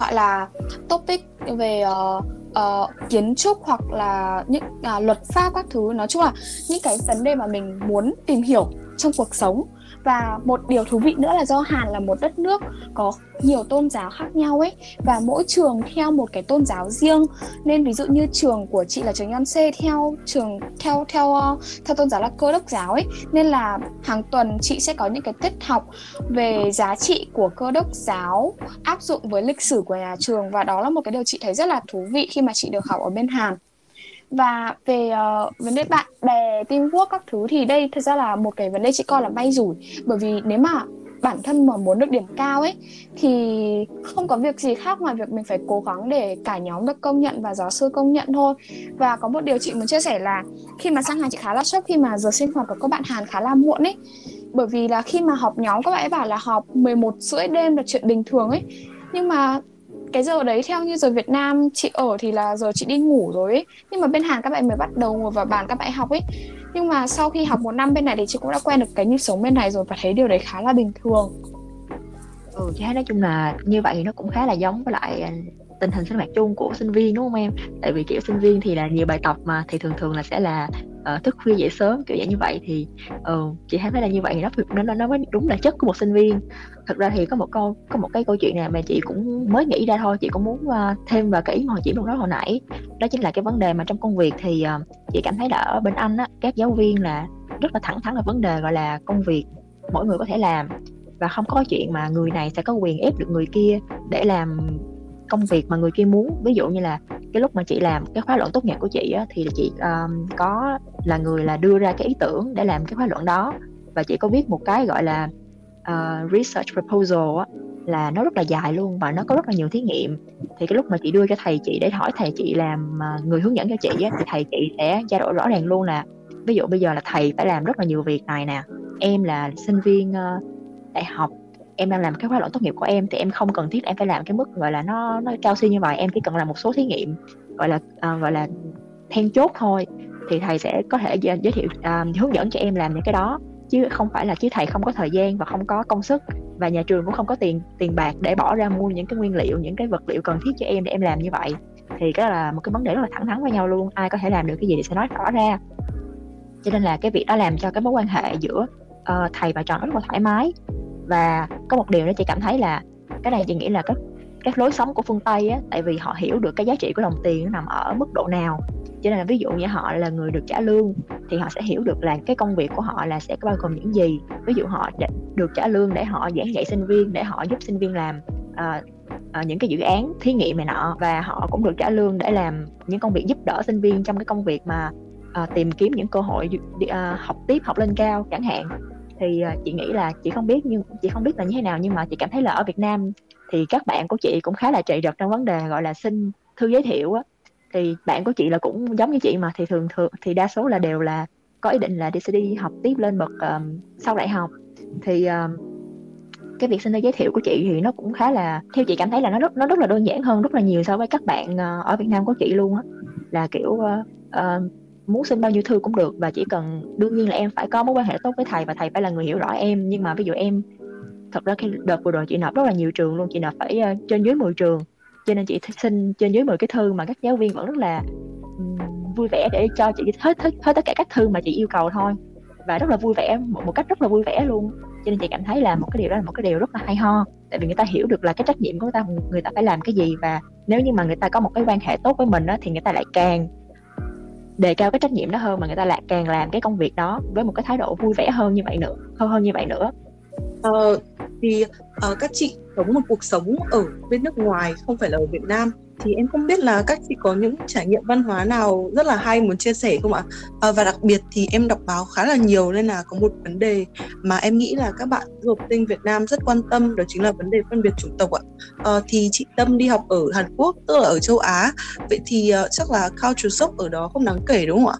gọi là topic về uh, uh, kiến trúc hoặc là những uh, luật pháp các thứ. Nói chung là những cái vấn đề mà mình muốn tìm hiểu trong cuộc sống. Và một điều thú vị nữa là do Hàn là một đất nước có nhiều tôn giáo khác nhau ấy, và mỗi trường theo một cái tôn giáo riêng. Nên ví dụ như trường của chị là trường Yonsei theo trường, theo theo ờ, theo tôn giáo là cơ đốc giáo ấy. Nên là hàng tuần chị sẽ có những cái tiết học về giá trị của cơ đốc giáo áp dụng với lịch sử của nhà trường. Và đó là một cái điều chị thấy rất là thú vị khi mà chị được học ở bên Hàn và về uh, vấn đề bạn bè teamwork các thứ thì đây thật ra là một cái vấn đề chị coi là may rủi. Bởi vì nếu mà bản thân mà muốn được điểm cao ấy thì không có việc gì khác ngoài việc mình phải cố gắng để cả nhóm được công nhận và giáo sư công nhận thôi. Và có một điều chị muốn chia sẻ là khi mà sang Hàn chị khá là sốc khi mà giờ sinh hoạt của các bạn Hàn khá là muộn ấy. Bởi vì là khi mà họp nhóm các bạn ấy bảo là họp 11 rưỡi đêm là chuyện bình thường ấy. Nhưng mà cái giờ đấy theo như giờ Việt Nam chị ở thì là giờ chị đi ngủ rồi ấy. Nhưng mà bên Hàn các bạn mới bắt đầu ngồi vào bàn các bạn học ấy. Nhưng mà sau khi học một năm bên này thì chị cũng đã quen được cái nhịp sống bên này rồi và thấy điều đấy khá là bình thường. Ừ chị thấy nói chung là như vậy nó cũng khá là giống với lại à, tình hình sinh hoạt chung của sinh viên, đúng không em? Tại vì kiểu sinh viên thì là nhiều bài tập mà, thì thường thường là sẽ là uh, thức khuya dậy sớm kiểu dạng như vậy thì uh, chị thấy là như vậy nó nó nó nó mới đúng là chất của một sinh viên. Thật ra thì có một câu có một cái câu chuyện này mà chị cũng mới nghĩ ra thôi chị cũng muốn uh, thêm vào cái ý mà chị lúc đó hồi nãy. Đó chính là cái vấn đề mà trong công việc thì uh, chị cảm thấy là ở bên anh á các giáo viên là rất là thẳng thắn là vấn đề gọi là công việc mỗi người có thể làm. Và không có chuyện mà người này sẽ có quyền ép được người kia để làm công việc mà người kia muốn. Ví dụ như là cái lúc mà chị làm cái khóa luận tốt nghiệp của chị á, thì chị um, có là người là đưa ra cái ý tưởng để làm cái khóa luận đó. Và chị có viết một cái gọi là uh, research proposal á, là nó rất là dài luôn và nó có rất là nhiều thí nghiệm. Thì cái lúc mà chị đưa cho thầy chị để hỏi thầy chị làm uh, người hướng dẫn cho chị á, thì thầy chị sẽ trao đổi rõ ràng luôn là ví dụ bây giờ là thầy phải làm rất là nhiều việc này nè. Em là sinh viên uh, đại học em đang làm cái khóa luận tốt nghiệp của em thì em không cần thiết em phải làm cái mức gọi là nó nó cao siêu như vậy. Em chỉ cần làm một số thí nghiệm gọi là uh, gọi là then chốt thôi. Thì thầy sẽ có thể giới thiệu uh, hướng dẫn cho em làm những cái đó. Chứ không phải là chứ thầy không có thời gian và không có công sức và nhà trường cũng không có tiền tiền bạc để bỏ ra mua những cái nguyên liệu những cái vật liệu cần thiết cho em để em làm như vậy. Thì cái là một cái vấn đề rất là thẳng thắn với nhau luôn. Ai có thể làm được cái gì thì sẽ nói rõ ra. Cho nên là cái việc đó làm cho cái mối quan hệ giữa uh, thầy và trò rất là thoải mái và có một điều nữa chị cảm thấy là cái này chị nghĩ là các các lối sống của phương tây á tại vì họ hiểu được cái giá trị của đồng tiền nằm ở mức độ nào. Cho nên là ví dụ như họ là người được trả lương thì họ sẽ hiểu được là cái công việc của họ là sẽ bao gồm những gì. Ví dụ họ được trả lương để họ giảng dạy sinh viên để họ giúp sinh viên làm uh, uh, những cái dự án thí nghiệm này nọ. Và họ cũng được trả lương để làm những công việc giúp đỡ sinh viên trong cái công việc mà uh, tìm kiếm những cơ hội uh, học tiếp học lên cao chẳng hạn thì à, chị nghĩ là chị không biết nhưng chị không biết là như thế nào nhưng mà chị cảm thấy là ở Việt Nam thì các bạn của chị cũng khá là trị rật trong vấn đề gọi là xin thư giới thiệu á. Thì bạn của chị là cũng giống như chị mà thì thường thường thì đa số là đều là có ý định là đi sẽ đi học tiếp lên bậc um, sau đại học. Thì um, cái việc xin thư giới thiệu của chị thì nó cũng khá là theo chị cảm thấy là nó rất nó rất là đơn giản hơn rất là nhiều so với các bạn uh, ở Việt Nam của chị luôn á. Là kiểu uh, uh, muốn xin bao nhiêu thư cũng được. Và chỉ cần đương nhiên là em phải có mối quan hệ tốt với thầy và thầy phải là người hiểu rõ em. Nhưng mà ví dụ em thật ra cái đợt vừa rồi chị nộp rất là nhiều trường luôn. Chị nộp phải uh, trên dưới 10 trường. Cho nên chị xin trên dưới 10 cái thư mà các giáo viên vẫn rất là vui vẻ để cho chị hết, hết hết tất cả các thư mà chị yêu cầu thôi. Và rất là vui vẻ một, một cách rất là vui vẻ luôn. Cho nên chị cảm thấy là một cái điều đó là một cái điều rất là hay ho. Tại vì người ta hiểu được là cái trách nhiệm của người ta người ta phải làm cái gì. Và nếu như mà người ta có một cái quan hệ tốt với mình đó, thì người ta lại càng đề cao cái trách nhiệm đó hơn mà người ta lại càng làm cái công việc đó với một cái thái độ vui vẻ hơn như vậy nữa hơn hơn như vậy nữa. Ờ, thì uh, các chị sống một cuộc sống ở bên nước ngoài không phải là ở Việt Nam thì em không biết là các chị có những trải nghiệm văn hóa nào rất là hay muốn chia sẻ không ạ? À, và đặc biệt thì em đọc báo khá là nhiều nên là có một vấn đề mà em nghĩ là các bạn du học sinh Việt Nam rất quan tâm đó chính là vấn đề phân biệt chủng tộc ạ. À, thì chị Tâm đi học ở Hàn Quốc tức là ở châu Á vậy thì uh, chắc là culture shock ở đó không đáng kể đúng không ạ?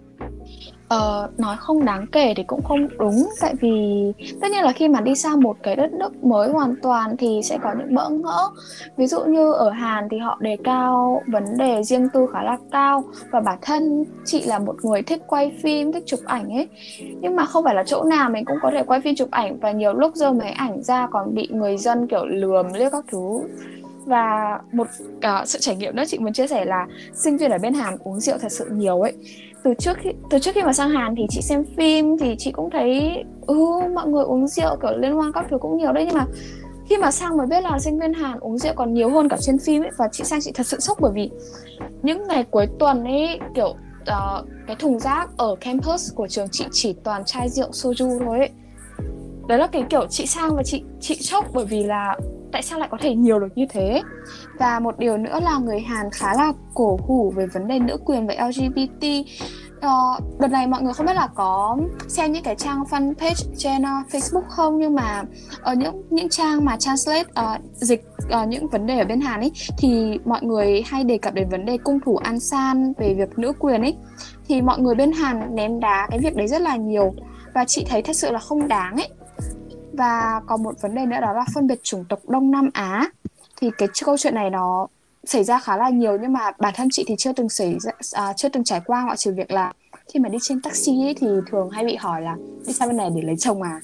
Uh, nói không đáng kể thì cũng không đúng. Tại vì tất nhiên là khi mà đi sang một cái đất nước mới hoàn toàn thì sẽ có những bỡ ngỡ. Ví dụ như ở Hàn thì họ đề cao vấn đề riêng tư khá là cao và bản thân chị là một người thích quay phim thích chụp ảnh ấy. Nhưng mà không phải là chỗ nào mình cũng có thể quay phim chụp ảnh và nhiều lúc dơ máy ảnh ra còn bị người dân kiểu lườm liếc các thứ. Và một uh, sự trải nghiệm nữa chị muốn chia sẻ là sinh viên ở bên Hàn uống rượu thật sự nhiều ấy từ trước khi từ trước khi mà sang Hàn thì chị xem phim thì chị cũng thấy ừ mọi người uống rượu kiểu liên hoan các thứ cũng nhiều đấy. Nhưng mà khi mà sang mới biết là sinh viên Hàn uống rượu còn nhiều hơn cả trên phim ấy và chị sang chị thật sự sốc bởi vì những ngày cuối tuần ấy kiểu uh, cái thùng rác ở campus của trường chị chỉ toàn chai rượu soju thôi ấy. Đấy là cái kiểu chị sang và chị chị sốc bởi vì là tại sao lại có thể nhiều được như thế? Và một điều nữa là người Hàn khá là cổ hủ về vấn đề nữ quyền và LGBT uh, ờ, đợt này mọi người không biết là có xem những cái trang fanpage trên uh, Facebook không nhưng mà ở những những trang mà translate uh, dịch uh, những vấn đề ở bên Hàn ấy thì mọi người hay đề cập đến vấn đề cung thủ An San về việc nữ quyền ấy. Thì mọi người bên Hàn ném đá cái việc đấy rất là nhiều. Và chị thấy thật sự là không đáng ấy và còn một vấn đề nữa đó là phân biệt chủng tộc Đông Nam Á. Thì cái câu chuyện này nó xảy ra khá là nhiều nhưng mà bản thân chị thì chưa từng xảy ra à, chưa từng trải qua ngoại trừ việc là khi mà đi trên taxi ấy, thì thường hay bị hỏi là đi sang bên này để lấy chồng à?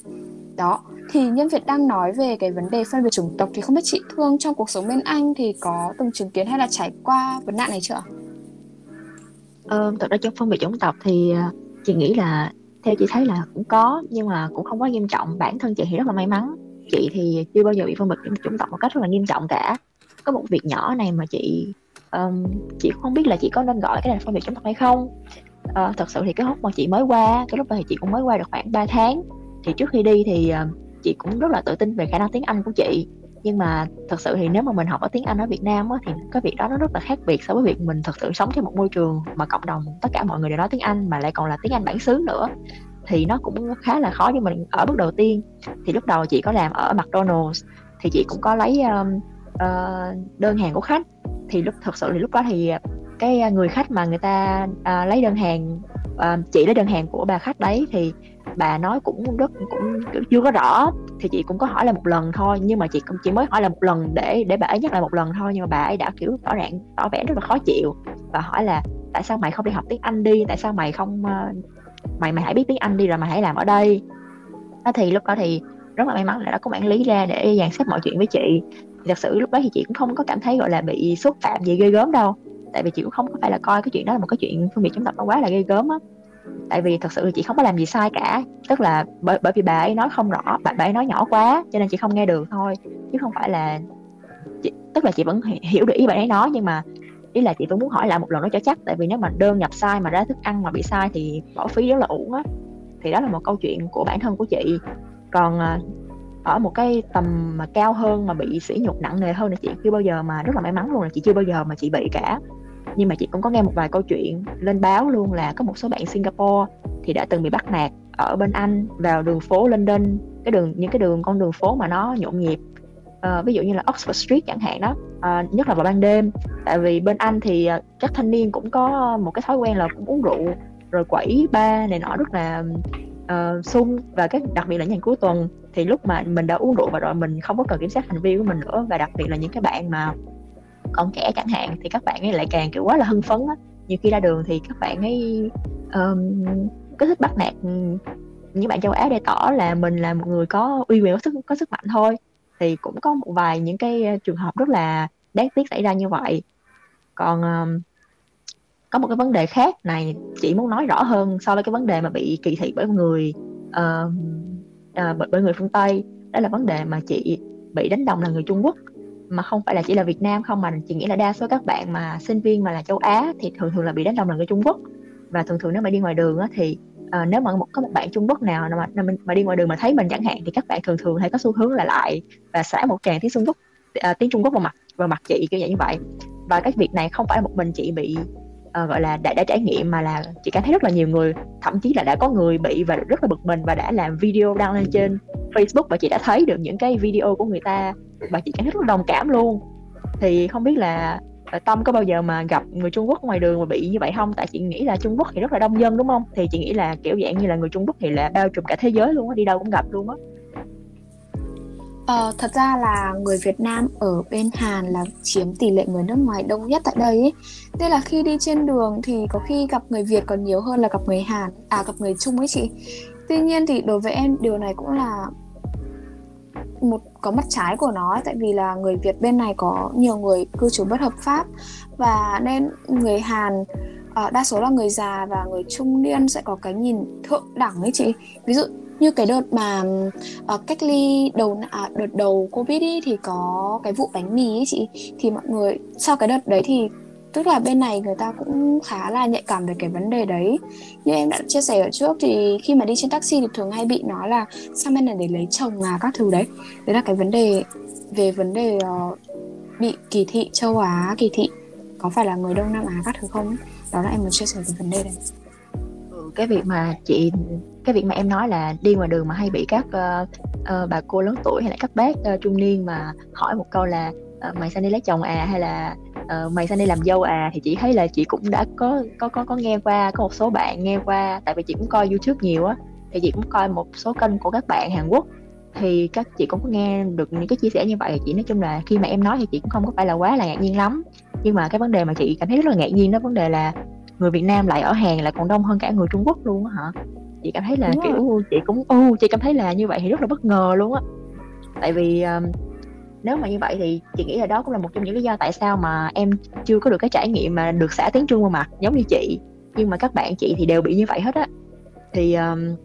Đó. Thì nhân Việt đang nói về cái vấn đề phân biệt chủng tộc thì không biết chị Thương trong cuộc sống bên Anh thì có từng chứng kiến hay là trải qua vấn nạn này chưa? Ờ, thật ra trong phân biệt chủng tộc thì à, chị nghĩ là theo chị thấy là cũng có nhưng mà cũng không quá nghiêm trọng. Bản thân chị thì rất là may mắn. Chị thì chưa bao giờ bị phân biệt chủng tộc một cách rất là nghiêm trọng cả. Có một việc nhỏ này mà chị um, chị không biết là chị có nên gọi cái này là phân biệt chủng tộc hay không. Uh, thật sự thì cái lúc mà chị mới qua cái lúc đó thì chị cũng mới qua được khoảng 3 tháng. Thì trước khi đi thì uh, chị cũng rất là tự tin về khả năng tiếng Anh của chị nhưng mà thật sự thì nếu mà mình học ở tiếng Anh ở Việt Nam á, thì cái việc đó nó rất là khác biệt so với việc mình thật sự sống trong một môi trường mà cộng đồng tất cả mọi người đều nói tiếng Anh mà lại còn là tiếng Anh bản xứ nữa thì nó cũng khá là khó cho mình ở bước đầu tiên. Thì lúc đầu chị có làm ở McDonald's thì chị cũng có lấy um, uh, đơn hàng của khách. Thì lúc thật sự thì lúc đó thì cái à, người khách mà người ta uh, lấy đơn hàng uh, chị lấy đơn hàng của bà khách đấy thì bà nói cũng rất, cũng chưa có rõ, thì chị cũng có hỏi lại một lần thôi, nhưng mà chị cũng chỉ mới hỏi lại một lần để để bà ấy nhắc lại một lần thôi, nhưng mà bà ấy đã kiểu tỏ rạng, tỏ vẻ rất là khó chịu và hỏi là, tại sao mày không đi học tiếng Anh đi? Tại sao mày không ờ, mày mày hãy biết tiếng Anh đi rồi mày hãy làm ở đây? Đó thì lúc đó thì rất là may mắn là đã có quản lý ra để dàn xếp mọi chuyện với chị. Thì thật sự lúc đó thì chị cũng không có cảm thấy, gọi là, bị xúc phạm gì ghê gớm đâu, tại vì chị cũng không có phải là coi cái chuyện đó là một cái chuyện phân biệt chủng tộc nó quá là ghê gớm á tại vì thật sự chị không có làm gì sai cả. Tức là bởi bởi vì bà ấy nói không rõ bà, bà ấy nói nhỏ quá cho nên chị không nghe được thôi. Chứ không phải là chị, tức là chị vẫn hiểu được ý bà ấy nói nhưng mà ý là chị vẫn muốn hỏi lại một lần nữa cho chắc. Tại vì nếu mà đơn nhập sai mà ra thức ăn mà bị sai thì bỏ phí rất là uổng á. Thì đó là một câu chuyện của bản thân của chị. Còn à, ở một cái tầm mà cao hơn mà bị sỉ nhục nặng nề hơn thì chị chưa bao giờ mà rất là may mắn luôn là chị chưa bao giờ mà chị bị cả nhưng mà chị cũng có nghe một vài câu chuyện lên báo luôn là có một số bạn Singapore thì đã từng bị bắt nạt ở bên Anh vào đường phố London cái đường những cái đường con đường phố mà nó nhộn nhịp. Uh, ví dụ như là Oxford Street chẳng hạn đó uh, nhất là vào ban đêm. Tại vì bên Anh thì uh, các thanh niên cũng có một cái thói quen là cũng uống rượu rồi quẩy ba này nọ rất là uh, sung. Và các đặc biệt là những cuối tuần thì lúc mà mình đã uống rượu và rồi mình không có cần kiểm soát hành vi của mình nữa. Và đặc biệt là những cái bạn mà còn trẻ chẳng hạn thì các bạn ấy lại càng kiểu quá là hưng phấn á. Nhiều khi ra đường thì các bạn ấy um, cứ thích bắt nạt những bạn châu Á để tỏ là mình là một người có uy quyền có sức có sức mạnh thôi. Thì cũng có một vài những cái ờ, trường hợp rất là đáng tiếc xảy ra như vậy. Còn um, có một cái vấn đề khác này chị muốn nói rõ hơn so với cái vấn đề mà bị kỳ thị bởi người uh, uh, bởi người phương Tây. Đó là vấn đề mà chị bị đánh đồng là người Trung Quốc mà không phải là chỉ là Việt Nam không mà chị nghĩ là đa số các bạn mà sinh viên mà là châu Á thì thường thường là bị đánh đồng là người Trung Quốc. Và thường thường nếu mà đi ngoài đường á, thì uh, nếu mà một, có một bạn Trung Quốc nào mà, mà mà đi ngoài đường mà thấy mình chẳng hạn thì các bạn thường thường hay có xu hướng là lại và xả một tràng tiếng Trung Quốc uh, tiếng Trung Quốc vào mặt vào mặt chị kiểu vậy như vậy. Và cái việc này không phải là một mình chị bị uh, gọi là đã, đã trải nghiệm mà là chị cảm thấy rất là nhiều người thậm chí là đã có người bị và rất là bực mình và đã làm video đăng lên trên Facebook và chị đã thấy được những cái video của người ta và chị cảm thấy rất là đồng cảm luôn thì không biết là Tâm có bao giờ mà gặp người Trung Quốc ngoài đường mà bị như vậy không? Tại chị nghĩ là Trung Quốc thì rất là đông dân đúng không? Thì chị nghĩ là kiểu dạng như là người Trung Quốc thì là bao trùm cả thế giới luôn á, đi đâu cũng gặp luôn á. Ờ, thật ra là người Việt Nam ở bên Hàn là chiếm tỷ lệ người nước ngoài đông nhất tại đây ấy. Nên là khi đi trên đường thì có khi gặp người Việt còn nhiều hơn là gặp người Hàn, à gặp người Trung ấy chị. Tuy nhiên thì đối với em điều này cũng là một có mặt trái của nó tại vì là người Việt bên này có nhiều người cư trú bất hợp pháp. Và nên người Hàn uh, đa số là người già và người trung niên sẽ có cái nhìn thượng đẳng ấy chị. Ví dụ như cái đợt mà uh, cách ly đầu à, đợt đầu covid ý, thì có cái vụ bánh mì ấy chị. Thì mọi người sau cái đợt đấy thì tức là bên này người ta cũng khá là nhạy cảm về cái vấn đề đấy. Như em đã chia sẻ ở trước thì khi mà đi trên taxi thì thường hay bị nói là sang bên này để lấy chồng à các thứ đấy. Đấy là cái vấn đề về vấn đề uh, bị kỳ thị châu Á kỳ thị. Có phải là người Đông Nam Á các thứ không đó là em muốn chia sẻ về vấn đề này. Ừ, cái việc mà chị cái việc mà em nói là đi ngoài đường mà hay bị các uh, uh, bà cô lớn tuổi hay là các bác uh, trung niên mà hỏi một câu là uh, mày sang đi lấy chồng à hay là uh, mày sang đi làm dâu à? Thì chị thấy là chị cũng đã có có có có nghe qua có một số bạn nghe qua tại vì chị cũng coi youtube nhiều á thì chị cũng coi một số kênh của các bạn Hàn Quốc. Thì các chị cũng có nghe được những cái chia sẻ như vậy chị nói chung là khi mà em nói thì chị cũng không có phải là quá là ngạc nhiên lắm. Nhưng mà cái vấn đề mà chị cảm thấy rất là ngạc nhiên đó vấn đề là người Việt Nam lại ở Hàn lại còn đông hơn cả người Trung Quốc luôn á hả? Chị cảm thấy là Đúng kiểu rồi. chị cũng ô uh, chị cảm thấy là như vậy thì rất là bất ngờ luôn á. Tại vì um, nếu mà như vậy thì chị nghĩ là đó cũng là một trong những lý do tại sao mà em chưa có được cái trải nghiệm mà được xả tiếng Trung vào mặt giống như chị. Nhưng mà các bạn chị thì đều bị như vậy hết á. Thì um,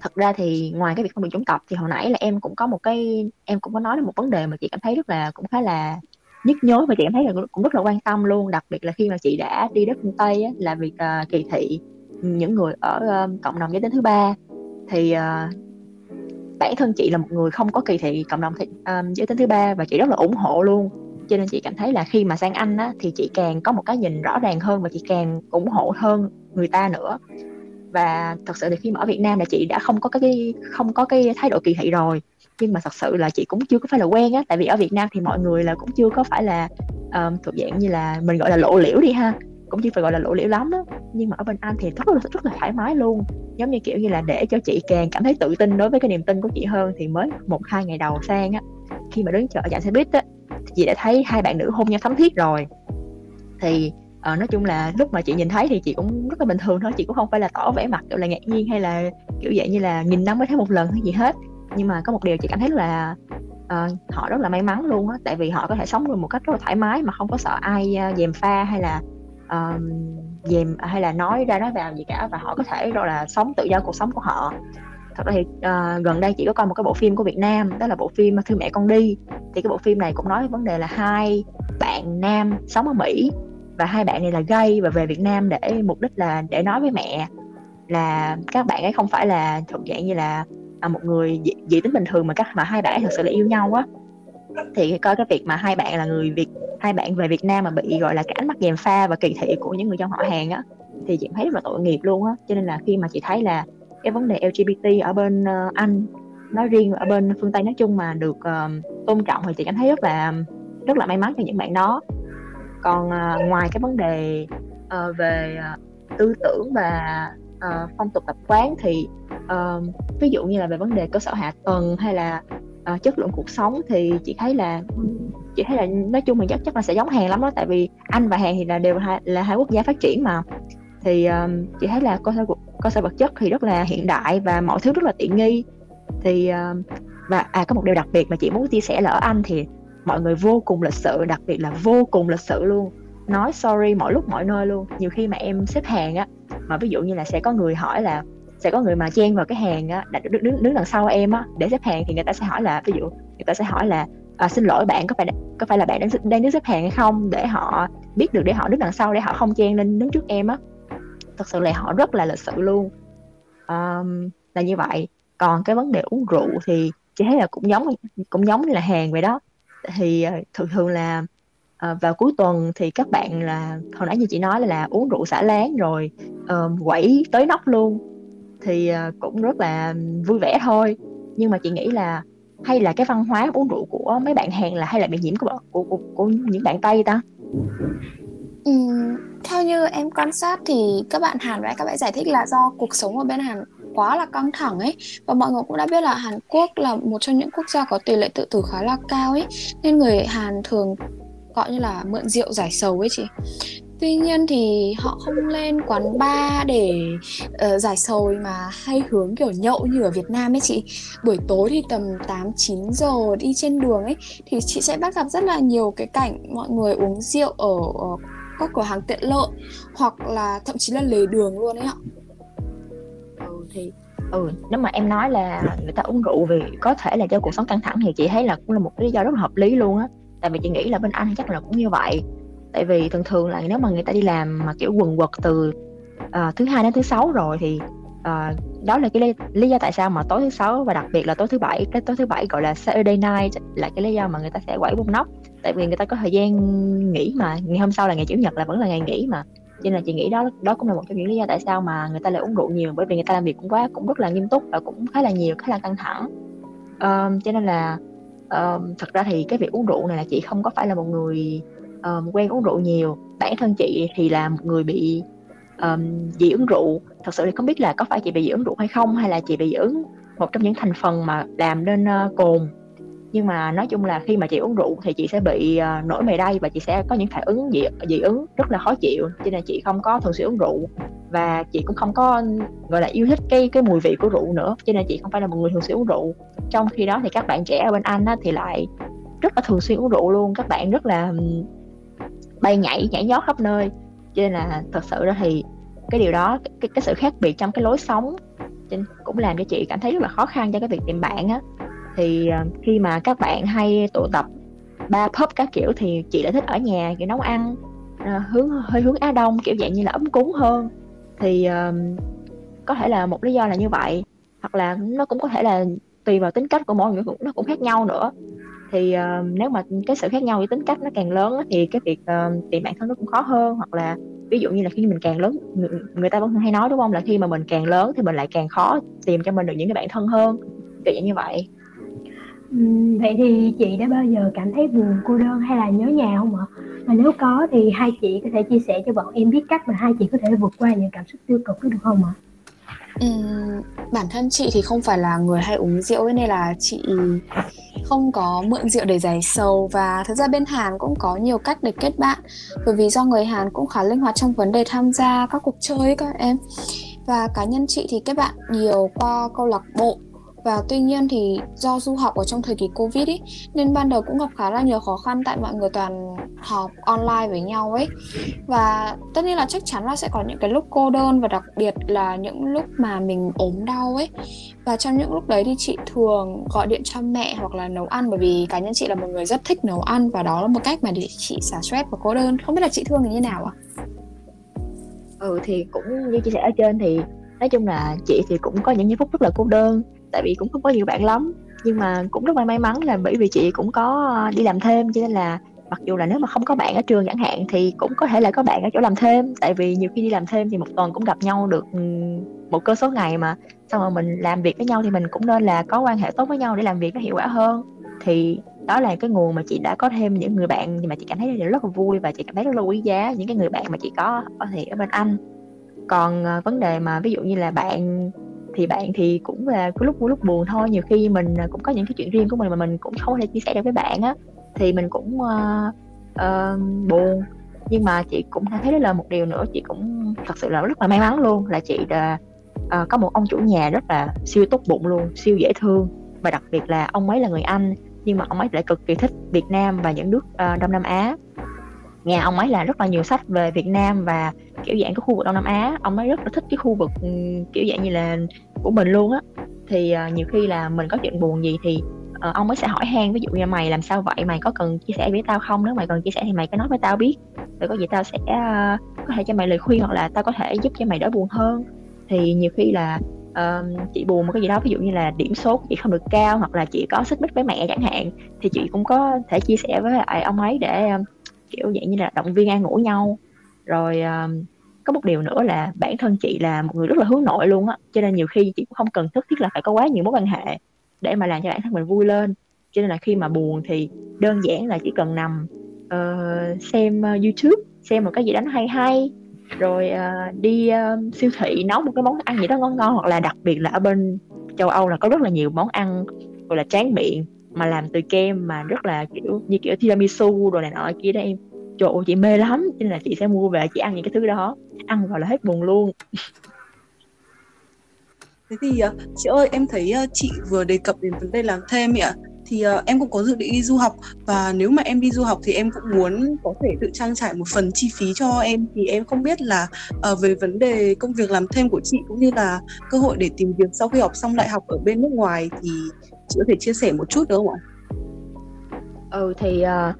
thật ra thì ngoài cái việc không bị chủng tộc thì hồi nãy là em cũng có một cái em cũng có nói đến một vấn đề mà chị cảm thấy rất là cũng khá là nhức nhối và chị cảm thấy là cũng rất là quan tâm luôn. Đặc biệt là khi mà chị đã đi đất phương tây á, là việc uh, kỳ thị những người ở uh, cộng đồng giới tính thứ ba. Thì uh, bản thân chị là một người không có kỳ thị cộng đồng thị, um, à, giới tính thứ ba và chị rất là ủng hộ luôn. Cho nên chị cảm thấy là khi mà sang anh á, thì chị càng có một cái nhìn rõ ràng hơn và chị càng ủng hộ hơn người ta nữa. Và thật sự thì khi mà ở Việt Nam là chị đã không có cái không có cái thái độ kỳ thị rồi. Nhưng mà thật sự là chị cũng chưa có phải là quen á tại vì ở Việt Nam thì mọi người là cũng chưa có phải là um, thuộc dạng như là mình gọi là lộ liễu đi ha cũng chưa phải gọi là lộ liễu lắm đó. Nhưng mà ở bên anh thì rất là rất là thoải mái luôn. Giống như kiểu như là để cho chị càng cảm thấy tự tin đối với cái niềm tin của chị hơn thì mới một hai ngày đầu sang á khi mà đứng chợ trạm xe buýt á thì chị đã thấy hai bạn nữ hôn nhau thắm thiết rồi. Thì uh, nói chung là lúc mà chị nhìn thấy thì chị cũng rất là bình thường thôi chị cũng không phải là tỏ vẻ mặt kiểu là ngạc nhiên hay là kiểu vậy như là nghìn năm mới thấy một lần hay gì hết. Nhưng mà có một điều chị cảm thấy là uh, họ rất là may mắn luôn á tại vì họ có thể sống được một cách rất là thoải mái mà không có sợ ai uh, dèm pha hay là um, dèm hay là nói ra nói vào gì cả và họ có thể rồi là sống tự do cuộc sống của họ. Thật ra thì uh, gần đây chị có coi một cái bộ phim của Việt Nam đó là bộ phim Thư mẹ con đi. Thì cái bộ phim này cũng nói vấn đề là hai bạn nam sống ở Mỹ và hai bạn này là gay và về Việt Nam để mục đích là để nói với mẹ là các bạn ấy không phải là thuộc dạng như là à, một người dị, dị tính bình thường mà các mà hai bạn ấy thực sự là yêu nhau á thì coi cái việc mà hai bạn là người Việt hai bạn về Việt Nam mà bị gọi là cái ánh mắt dèm pha và kỳ thị của những người trong họ hàng á thì chị thấy rất là tội nghiệp luôn á. Cho nên là khi mà chị thấy là cái vấn đề LGBT ở bên uh, Anh nói riêng ở bên phương Tây nói chung mà được uh, tôn trọng thì chị cảm thấy rất là rất là may mắn cho những bạn đó. Còn uh, ngoài cái vấn đề uh, về uh, tư tưởng và uh, phong tục tập quán thì uh, ví dụ như là về vấn đề cơ sở hạ tầng hay là uh, chất lượng cuộc sống thì chị thấy là chị thấy là nói chung mình chắc chắc là sẽ giống Hàn lắm đó tại vì Anh và Hàn thì là đều hai, là hai quốc gia phát triển mà. Thì um, chị thấy là cơ sở cơ sở vật chất thì rất là hiện đại và mọi thứ rất là tiện nghi. Thì um, và à có một điều đặc biệt mà chị muốn chia sẻ là ở Anh thì mọi người vô cùng lịch sự đặc biệt là vô cùng lịch sự luôn. Nói sorry mọi lúc mọi nơi luôn. Nhiều khi mà em xếp hàng á mà ví dụ như là sẽ có người hỏi là sẽ có người mà chen vào cái hàng á đứng, đứng, đứng đằng sau em á để xếp hàng thì người ta sẽ hỏi là ví dụ người ta sẽ hỏi là à, xin lỗi bạn có phải có phải là bạn đang đang đứng xếp hàng hay không? Để họ biết được để họ đứng đằng sau để họ không chen lên đứng trước em á. Thật sự là họ rất là lịch sự luôn. Um, là như vậy. Còn cái vấn đề uống rượu thì chị thấy là cũng giống cũng giống như là hàng vậy đó. Thì ờ, thường thường là uh, vào cuối tuần thì các bạn là hồi nãy như chị nói là, là uống rượu xả láng rồi uh, quẩy tới nóc luôn thì ờ, cũng rất là vui vẻ thôi. Nhưng mà chị nghĩ là hay là cái văn hóa uống rượu của mấy bạn Hàn là hay là bị nhiễm của của, của, của những bạn Tây ta? Ừ, theo như em quan sát thì các bạn Hàn và các bạn giải thích là do cuộc sống ở bên Hàn quá là căng thẳng ấy. Và mọi người cũng đã biết là Hàn Quốc là một trong những quốc gia có tỷ lệ tự tử khá là cao ấy. Nên người Hàn thường gọi như là mượn rượu giải sầu ấy chị. Tuy nhiên thì họ không lên quán bar để uh, giải sầu mà hay hướng kiểu nhậu như ở Việt Nam ấy chị. Buổi tối thì tầm 8-9 giờ đi trên đường ấy Thì chị sẽ bắt gặp rất là nhiều cái cảnh mọi người uống rượu ở, ở các cửa hàng tiện lợi Hoặc là thậm chí là lề đường luôn ấy ạ. Ừ thì ừ nếu mà em nói là người ta uống rượu vì có thể là do cuộc sống căng thẳng thì chị thấy là cũng là một lý do rất là hợp lý luôn á. Tại vì chị nghĩ là bên anh chắc là cũng như vậy tại vì thường thường là nếu mà người ta đi làm mà kiểu quần quật từ uh, thứ hai đến thứ sáu rồi thì uh, đó là cái lý, lý do tại sao mà tối thứ sáu và đặc biệt là tối thứ bảy cái tối thứ bảy gọi là Saturday night là cái lý do mà người ta sẽ quẩy bung nóc. Tại vì người ta có thời gian nghỉ mà ngày hôm sau là ngày chủ nhật là vẫn là ngày nghỉ mà. Cho nên là chị nghĩ đó đó cũng là một trong những lý do tại sao mà người ta lại uống rượu nhiều bởi vì người ta làm việc cũng quá cũng rất là nghiêm túc và cũng khá là nhiều khá là căng thẳng. Um, cho nên là um, thật ra thì cái việc uống rượu này là chị không có phải là một người um, quen uống rượu nhiều. Bản thân chị thì là một người bị um, dị ứng rượu. Thật sự thì không biết là có phải chị bị dị ứng rượu hay không hay là chị bị dị ứng một trong những thành phần mà làm nên uh, cồn. Nhưng mà nói chung là khi mà chị uống rượu thì chị sẽ bị uh, nổi mề đay và chị sẽ có những phản ứng dị, dị ứng rất là khó chịu. Cho nên chị không có thường xuyên uống rượu và chị cũng không có gọi là yêu thích cái cái mùi vị của rượu nữa. Cho nên chị không phải là một người thường xuyên uống rượu. Trong khi đó thì các bạn trẻ ở bên anh á, thì lại rất là thường xuyên uống rượu luôn. Các bạn rất là bay nhảy nhảy nhót khắp nơi. Cho nên là thật sự đó thì cái điều đó cái, cái sự khác biệt trong cái lối sống cũng làm cho chị cảm thấy rất là khó khăn cho cái việc tìm bạn á. Thì ờ, khi mà các bạn hay tụ tập ba pub các kiểu thì chị lại thích ở nhà kiểu nấu ăn ờ, hướng hơi hướng á đông kiểu dạng như là ấm cúng hơn. Thì uh, có thể là một lý do là như vậy hoặc là nó cũng có thể là tùy vào tính cách của mỗi người cũng nó cũng khác nhau nữa thì uh, nếu mà cái sự khác nhau với tính cách nó càng lớn thì cái việc uh, tìm bạn thân nó cũng khó hơn hoặc là ví dụ như là khi mình càng lớn người, người ta vẫn hay nói đúng không là khi mà mình càng lớn thì mình lại càng khó tìm cho mình được những cái bạn thân hơn kiểu như vậy ừ, vậy thì chị đã bao giờ cảm thấy buồn cô đơn hay là nhớ nhà không ạ? Và nếu có thì hai chị có thể chia sẻ cho bọn em biết cách mà hai chị có thể vượt qua những cảm xúc tiêu cực đó được không ạ? Bản thân chị thì không phải là người hay uống rượu ấy, nên là chị không có mượn rượu để giải sầu. Và thật ra bên Hàn cũng có nhiều cách để kết bạn, bởi vì do người Hàn cũng khá linh hoạt trong vấn đề tham gia các cuộc chơi ấy các em. Và cá nhân chị thì kết bạn nhiều qua câu lạc bộ và tuy nhiên thì do du học ở trong thời kỳ covid ý, nên ban đầu cũng gặp khá là nhiều khó khăn tại mọi người toàn học online với nhau ấy. Và tất nhiên là chắc chắn là sẽ có những cái lúc cô đơn và đặc biệt là những lúc mà mình ốm đau ấy. Và trong những lúc đấy thì chị thường gọi điện cho mẹ hoặc là nấu ăn, bởi vì cá nhân chị là một người rất thích nấu ăn và đó là một cách mà để chị xả stress và cô đơn. Không biết là chị thương thì như nào ạ? À? ừ thì cũng như chia sẻ ở trên thì nói chung là chị thì cũng có những giây phút rất là cô đơn tại vì cũng không có nhiều bạn lắm. Nhưng mà cũng rất là may mắn là bởi vì chị cũng có ờ, đi làm thêm, cho nên là mặc dù là nếu mà không có bạn ở trường chẳng hạn thì cũng có thể là có bạn ở chỗ làm thêm. Tại vì nhiều khi đi làm thêm thì một tuần cũng gặp nhau được một cơ số ngày mà. Xong rồi mình làm việc với nhau thì mình cũng nên là có quan hệ tốt với nhau để làm việc nó hiệu quả hơn. Thì đó là cái nguồn mà chị đã có thêm những người bạn mà chị cảm thấy rất là vui và chị cảm thấy rất là quý giá những cái người bạn mà chị có ở thể ở bên anh. Còn ờ, vấn đề mà ví dụ như là bạn thì bạn thì cũng là cái lúc vui lúc buồn thôi. Nhiều khi mình à, cũng có những cái chuyện riêng của mình mà mình cũng không thể chia sẻ được với bạn á thì mình cũng uh, uh, buồn. Nhưng mà chị cũng thấy đó là một điều nữa chị cũng thật sự là rất là may mắn luôn là chị đã uh, có một ông chủ nhà rất là siêu tốt bụng luôn siêu dễ thương. Và đặc biệt là ông ấy là người anh nhưng mà ông ấy lại cực kỳ thích Việt Nam và những nước uh, Đông Nam Á. Nhà ông ấy là rất là nhiều sách về Việt Nam và kiểu dạng cái khu vực Đông Nam Á. Ông ấy rất là thích cái khu vực ừ, kiểu dạng như là của mình luôn á. Thì uh, nhiều khi là mình có chuyện buồn gì thì uh, ông ấy sẽ hỏi han ví dụ như mày làm sao vậy mày có cần chia sẻ với tao không? Nếu mày cần chia sẻ thì mày cứ nói với tao biết. Rồi có gì tao sẽ uh, có thể cho mày lời khuyên hoặc là tao có thể giúp cho mày đỡ buồn hơn. Thì nhiều khi là uh, chị buồn một cái gì đó ví dụ như là điểm số của chị không được cao hoặc là chị có xích mích với mẹ chẳng hạn thì chị cũng có thể chia sẻ với lại ông ấy để uh, kiểu dạng như là động viên an ủi nhau rồi um, có một điều nữa là bản thân chị là một người rất là hướng nội luôn á cho nên nhiều khi chị cũng không cần thức thiết là phải có quá nhiều mối quan hệ để mà làm cho bản thân mình vui lên. Cho nên là khi mà buồn thì đơn giản là chỉ cần nằm uh, xem uh, youtube xem một cái gì đó nó hay hay. Rồi uh, đi uh, siêu thị nấu một cái món ăn gì đó ngon ngon hoặc là đặc biệt là ở bên châu âu là có rất là nhiều món ăn gọi là tráng miệng mà làm từ kem mà rất là kiểu như kiểu tiramisu rồi này nọ kia đó em trời ơi chị mê lắm nên là chị sẽ mua về chị ăn những cái thứ đó ăn vào là hết buồn luôn. Thế thì uh, chị ơi em thấy uh, chị vừa đề cập đến vấn đề làm thêm ạ. Thì uh, em cũng có dự định đi du học và nếu mà em đi du học thì em cũng muốn có thể tự trang trải một phần chi phí cho em. Thì em không biết là uh, về vấn đề công việc làm thêm của chị cũng như là cơ hội để tìm việc sau khi học xong đại học ở bên nước ngoài thì chị có thể chia sẻ một chút được không ạ? Ừ thì uh,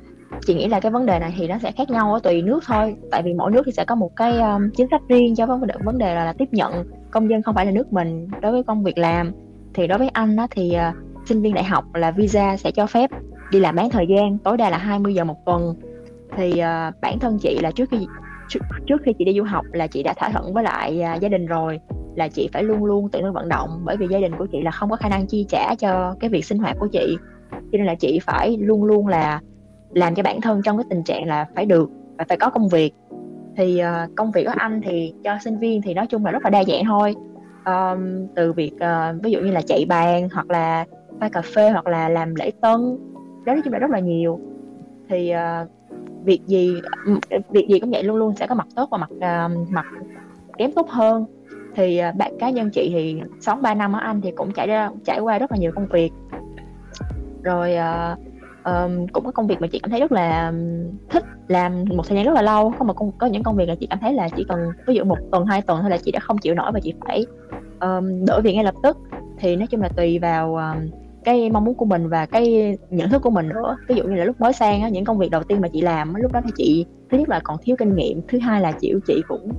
chị nghĩ là cái vấn đề này thì nó sẽ khác nhau ở tùy nước thôi. Tại vì mỗi nước thì sẽ có một cái um, chính sách riêng cho vấn đề vấn đề là, là tiếp nhận. Công dân không phải là nước mình đối với công việc làm. Thì đối với anh đó thì uh, sinh viên đại học là visa sẽ cho phép đi làm bán thời gian tối đa là 20 giờ một tuần. Thì uh, bản thân chị là trước khi trước khi chị đi du học là chị đã thỏa thuận với lại uh, gia đình rồi là chị phải luôn luôn tự thân vận động. Bởi vì gia đình của chị là không có khả năng chi trả cho cái việc sinh hoạt của chị. Cho nên là chị phải luôn luôn là làm cho bản thân trong cái tình trạng là phải được và phải có công việc. Thì uh, công việc của anh thì cho sinh viên thì nói chung là rất là đa dạng thôi. Um, từ việc uh, ví dụ như là chạy bàn hoặc là pha cà phê hoặc là làm lễ tân đó nói chung là rất là nhiều. Thì uh, việc gì việc gì cũng vậy luôn luôn sẽ có mặt tốt và mặt uh, mặt kém tốt hơn. Thì uh, bạn cá nhân chị thì sống 3 năm ở Anh thì cũng trải ra trải qua rất là nhiều công việc. Rồi uh, um, cũng có công việc mà chị cảm thấy rất là thích làm một thời gian rất là lâu. Không mà có, có những công việc là chị cảm thấy là chỉ cần ví dụ một tuần hai tuần thôi là chị đã không chịu nổi và chị phải um, đổi việc ngay lập tức. Thì nói chung là tùy vào um, cái mong muốn của mình và cái nhận thức của mình nữa. Ví dụ như là lúc mới sang á, những công việc đầu tiên mà chị làm lúc đó thì chị thứ nhất là còn thiếu kinh nghiệm thứ hai là chịu chị cũng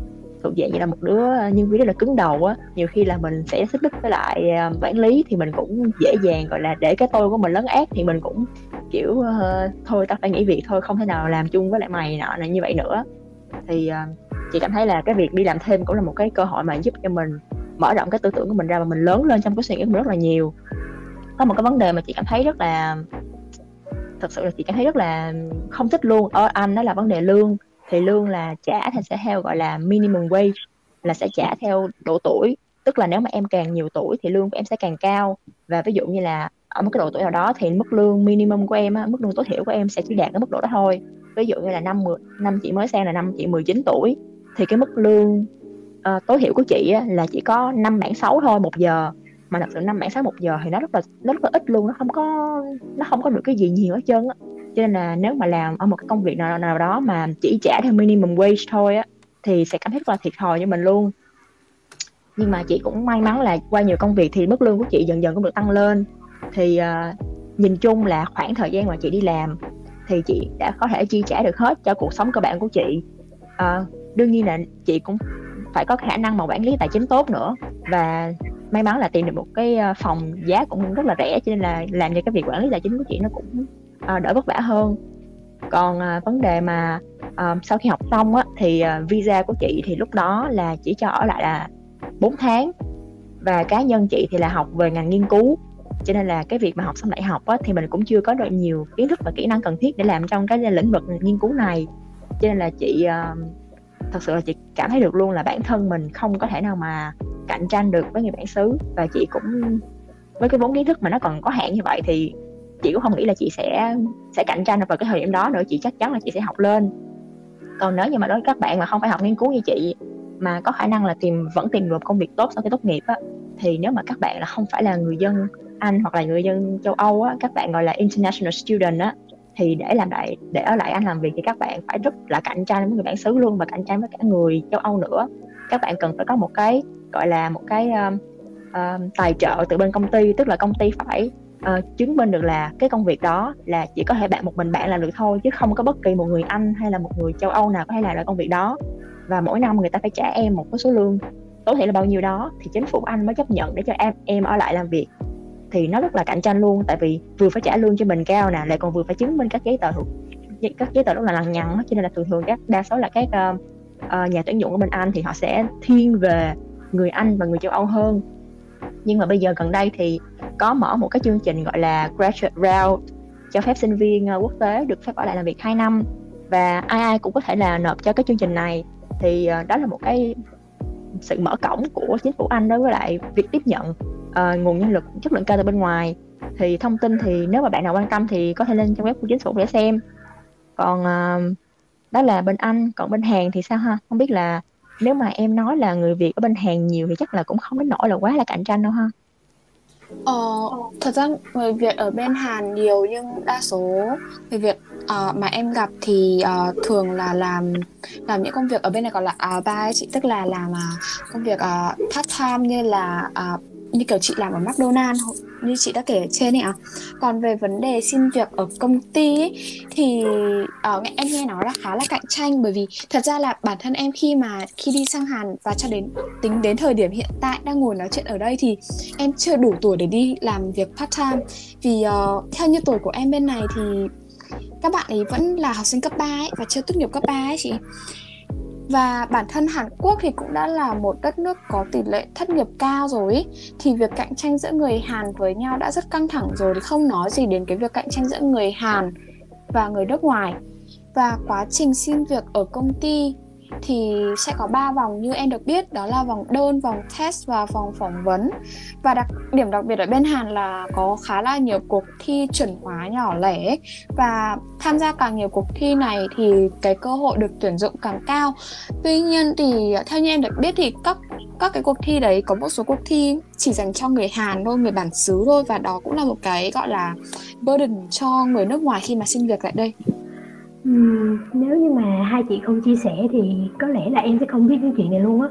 thuộc dạng như là một đứa nhân viên rất là cứng đầu á nhiều khi là mình sẽ xích mích với lại ờ, quản lý thì mình cũng dễ dàng gọi là để cái tôi của mình lấn át thì mình cũng kiểu uh, thôi tao phải nghỉ việc thôi không thể nào làm chung với lại mày nọ là như vậy nữa. Thì uh, chị cảm thấy là cái việc đi làm thêm cũng là một cái cơ hội mà giúp cho mình mở rộng cái tư tưởng của mình ra và mình lớn lên trong cái suy nghĩ của mình rất là nhiều. Có một cái vấn đề mà chị cảm thấy rất là thật sự là chị cảm thấy rất là không thích luôn ở anh đó là vấn đề lương thì lương là trả thì sẽ theo gọi là minimum wage là sẽ trả theo độ tuổi. Tức là nếu mà em càng nhiều tuổi thì lương của em sẽ càng cao. Và ví dụ như là ở một cái độ tuổi nào đó thì mức lương minimum của em mức lương tối thiểu của em sẽ chỉ đạt cái mức độ đó thôi. Ví dụ như là năm năm chị mới sang là năm chị 19 tuổi thì cái mức lương uh, tối thiểu của chị á, là chỉ có năm bảng 6 thôi một giờ. Mà thật sự năm bảng 6 một giờ thì nó rất là nó rất là ít luôn nó không có nó không có được cái gì nhiều hết trơn á cho nên là nếu mà làm ở một cái công việc nào nào đó mà chỉ trả theo minimum wage thôi á thì sẽ cảm thấy rất là thiệt thòi cho mình luôn. Nhưng mà chị cũng may mắn là qua nhiều công việc thì mức lương của chị dần dần cũng được tăng lên. Thì uh, nhìn chung là khoảng thời gian mà chị đi làm thì chị đã có thể chi trả được hết cho cuộc sống cơ bản của chị. Uh, đương nhiên là chị cũng phải có khả năng mà quản lý tài chính tốt nữa. Và may mắn là tìm được một cái à, phòng giá cũng rất là rẻ cho nên là làm cho cái việc quản lý tài chính của chị nó cũng uh, đỡ vất vả hơn. Còn uh, vấn đề mà uh, sau khi học xong á thì uh, visa của chị thì lúc đó là chỉ cho ở lại là 4 tháng và cá nhân chị thì là học về ngành nghiên cứu. Cho nên là cái việc mà học xong đại học á, thì mình cũng chưa có được nhiều kiến thức và kỹ năng cần thiết để làm trong cái lĩnh vực nghiên cứu này. Cho nên là chị uh, thật sự là chị cảm thấy được luôn là bản thân mình không có thể nào mà cạnh tranh được với người bản xứ. Và chị cũng với cái vốn kiến thức mà nó còn có hạn như vậy thì chị cũng không nghĩ là chị sẽ sẽ cạnh tranh vào cái thời điểm đó nữa chị chắc chắn là chị sẽ học lên. Còn nếu như mà đối với các bạn mà không phải học nghiên cứu như chị mà có khả năng là tìm vẫn tìm được công việc tốt sau khi tốt nghiệp á thì nếu mà các bạn là không phải là người dân Anh hoặc là người dân châu Âu á các bạn gọi là international student á thì để làm lại để ở lại Anh làm việc thì các bạn phải rất là cạnh tranh với người bản xứ luôn và cạnh tranh với cả người châu Âu nữa. Các bạn cần phải có một cái gọi là một cái uh, uh, tài trợ từ bên công ty tức là công ty phải uh, chứng minh được là cái công việc đó là chỉ có thể bạn một mình bạn làm được thôi chứ không có bất kỳ một người Anh hay là một người châu Âu nào có thể làm được công việc đó. Và mỗi năm người ta phải trả em một cái số lương tối thiểu là bao nhiêu đó thì chính phủ Anh mới chấp nhận để cho em em ở lại làm việc. Thì nó rất là cạnh tranh luôn tại vì vừa phải trả lương cho mình cao nè lại còn vừa phải chứng minh các giấy tờ các giấy tờ rất là lằng nhằng cho nên là thường thường các đa số là các uh, uh, nhà tuyển dụng ở bên Anh thì họ sẽ thiên về người Anh và người châu Âu hơn nhưng mà bây giờ gần đây thì có mở một cái chương trình gọi là graduate route cho phép sinh viên ờ, quốc tế được phép ở lại làm việc 2 năm. Và ai ai cũng có thể là nộp cho cái chương trình này. Thì ờ, đó là một cái sự mở cổng của chính phủ Anh đối với lại việc tiếp nhận uh, nguồn nhân lực chất lượng cao từ bên ngoài. Thì thông tin thì nếu mà bạn nào quan tâm thì có thể lên trang web của chính phủ để xem. Còn uh, đó là bên Anh còn bên Hàn thì sao ha? Không biết là nếu mà em nói là người Việt ở bên Hàn nhiều thì chắc là cũng không đến nỗi là quá là cạnh tranh đâu ha. Ờ, thật ra người Việt ở bên Hàn nhiều nhưng đa số người Việt uh, mà em gặp thì uh, thường là làm làm những công việc ở bên này gọi là à, ba chị tức là làm uh, công việc uh, part time như là uh, như kiểu chị làm ở McDonald's như chị đã kể ở trên ấy ạ. À. Còn về vấn đề xin việc ở công ty ấy, thì uh, em nghe nói là khá là cạnh tranh bởi vì thật ra là bản thân em khi mà khi đi sang Hàn và cho đến tính đến thời điểm hiện tại đang ngồi nói chuyện ở đây thì em chưa đủ tuổi để đi làm việc part time vì uh, theo như tuổi của em bên này thì các bạn ấy vẫn là học sinh cấp 3 ấy và chưa tốt nghiệp cấp 3 ấy chị và bản thân Hàn Quốc thì cũng đã là một đất nước có tỷ lệ thất nghiệp cao rồi ý. thì việc cạnh tranh giữa người Hàn với nhau đã rất căng thẳng rồi, thì không nói gì đến cái việc cạnh tranh giữa người Hàn và người nước ngoài và quá trình xin việc ở công ty thì sẽ có 3 vòng như em được biết đó là vòng đơn, vòng test và vòng phỏng vấn. Và đặc điểm đặc biệt ở bên Hàn là có khá là nhiều cuộc thi chuẩn hóa nhỏ lẻ và tham gia càng nhiều cuộc thi này thì cái cơ hội được tuyển dụng càng cao. Tuy nhiên thì theo như em được biết thì các các cái cuộc thi đấy có một số cuộc thi chỉ dành cho người Hàn thôi, người bản xứ thôi và đó cũng là một cái gọi là burden cho người nước ngoài khi mà xin việc tại đây. Ừm, nếu như mà hai chị không chia sẻ thì có lẽ là em sẽ không biết những chuyện này luôn á.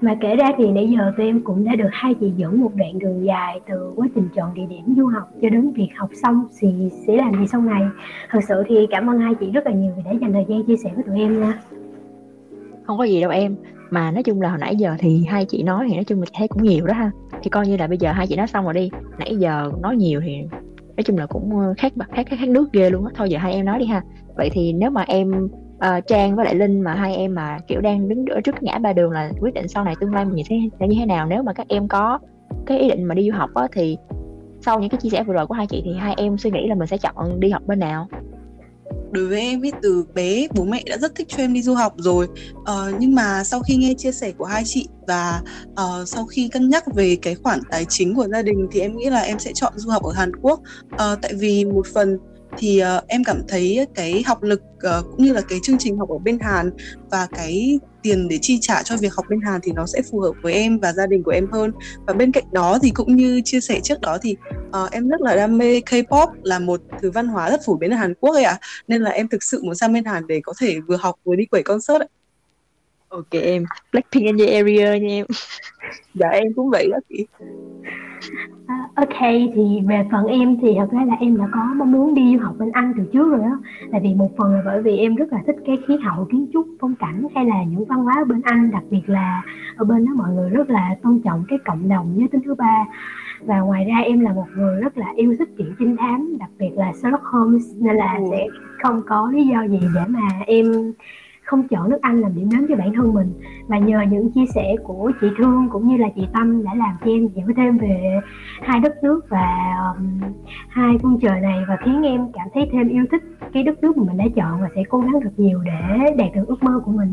Mà kể ra thì nãy giờ tụi em cũng đã được hai chị dẫn một đoạn đường dài từ quá trình chọn địa điểm du học cho đến việc học xong thì sẽ làm gì sau này. Thật sự thì cảm ơn hai chị rất là nhiều vì đã dành thời gian chia sẻ với tụi em nha. không có gì đâu em mà nói chung là hồi nãy giờ thì hai chị nói thì nói chung mình thấy cũng nhiều đó ha thì coi như là bây giờ hai chị nói xong rồi đi nãy giờ nói nhiều thì nói chung là cũng ờ, khác khác khác, khác nước ghê luôn á. Thôi giờ hai em nói đi ha. Vậy thì nếu mà em uh, Trang với lại Linh mà hai em mà kiểu đang đứng ở trước ngã ba đường là quyết định sau này tương lai mình sẽ sẽ như thế nào? Nếu mà các em có cái ý định mà đi du học á thì sau những cái chia sẻ vừa rồi của hai chị thì hai em suy nghĩ là mình sẽ chọn đi học bên nào? Đối với em ấy từ bé bố mẹ đã rất thích cho em đi du học rồi. Uh, nhưng mà sau khi nghe chia sẻ của hai chị và uh, sau khi cân nhắc về cái khoản tài chính của gia đình thì em nghĩ là em sẽ chọn du học ở Hàn Quốc. Uh, tại vì một phần thì uh, em cảm thấy cái học lực uh, cũng như là cái chương trình học ở bên Hàn và cái tiền để chi trả cho việc học bên Hàn thì nó sẽ phù hợp với em và gia đình của em hơn và bên cạnh đó thì cũng như chia sẻ trước đó thì uh, em rất là đam mê K-pop là một thứ văn hóa rất phổ biến ở Hàn Quốc ấy ạ à. nên là em thực sự muốn sang bên Hàn để có thể vừa học vừa đi quẩy concert ấy ok em. Blackpink in the area nha em. Dạ em cũng vậy đó chị. À, ok thì về phần em thì thật ra là em đã có mong muốn đi du học bên Anh từ trước rồi đó tại vì một phần là bởi vì em rất là thích cái khí hậu kiến trúc phong cảnh hay là những văn hóa ở bên Anh đặc biệt là ở bên đó mọi người rất là tôn trọng cái cộng đồng giới tính thứ ba. Và ngoài ra em là một người rất là yêu thích truyện trinh thám đặc biệt là Sherlock Holmes nên là Ừ. sẽ không có lý do gì để mà em không chọn nước Anh làm điểm đến cho bản thân mình và nhờ những chia sẻ của chị Thương cũng như là chị Tâm đã làm cho em hiểu thêm về hai đất nước và um, hai phương trời này và khiến em cảm thấy thêm yêu thích cái đất nước mà mình đã chọn và sẽ cố gắng thật nhiều để đạt được ước mơ của mình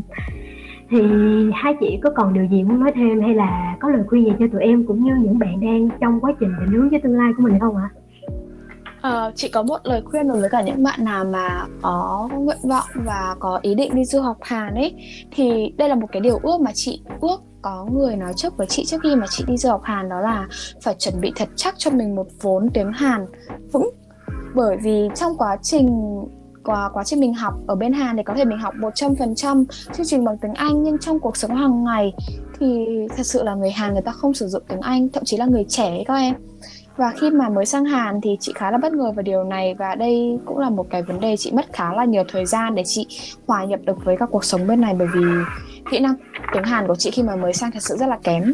thì hai chị có còn điều gì muốn nói thêm hay là có lời khuyên gì cho tụi em cũng như những bạn đang trong quá trình định hướng cho tương lai của mình không ạ? Ờ, chị có một lời khuyên đối với cả những bạn nào mà có nguyện vọng và có ý định đi du học Hàn ấy, thì đây là một cái điều ước mà chị, ước có người nói trước với chị trước khi mà chị đi du học Hàn, đó là phải chuẩn bị thật chắc cho mình một vốn tiếng Hàn vững. Bởi vì trong quá trình, quá quá trình mình học ở bên Hàn thì có thể mình học 100% chương trình bằng tiếng Anh, nhưng trong cuộc sống hàng ngày thì thật sự là người Hàn người ta không sử dụng tiếng Anh, thậm chí là người trẻ ấy các em và khi mà mới sang Hàn thì chị khá là bất ngờ về điều này và đây cũng là một cái vấn đề chị mất khá là nhiều thời gian để chị hòa nhập được với các cuộc sống bên này bởi vì kỹ năng tiếng Hàn của chị khi mà mới sang thật sự rất là kém.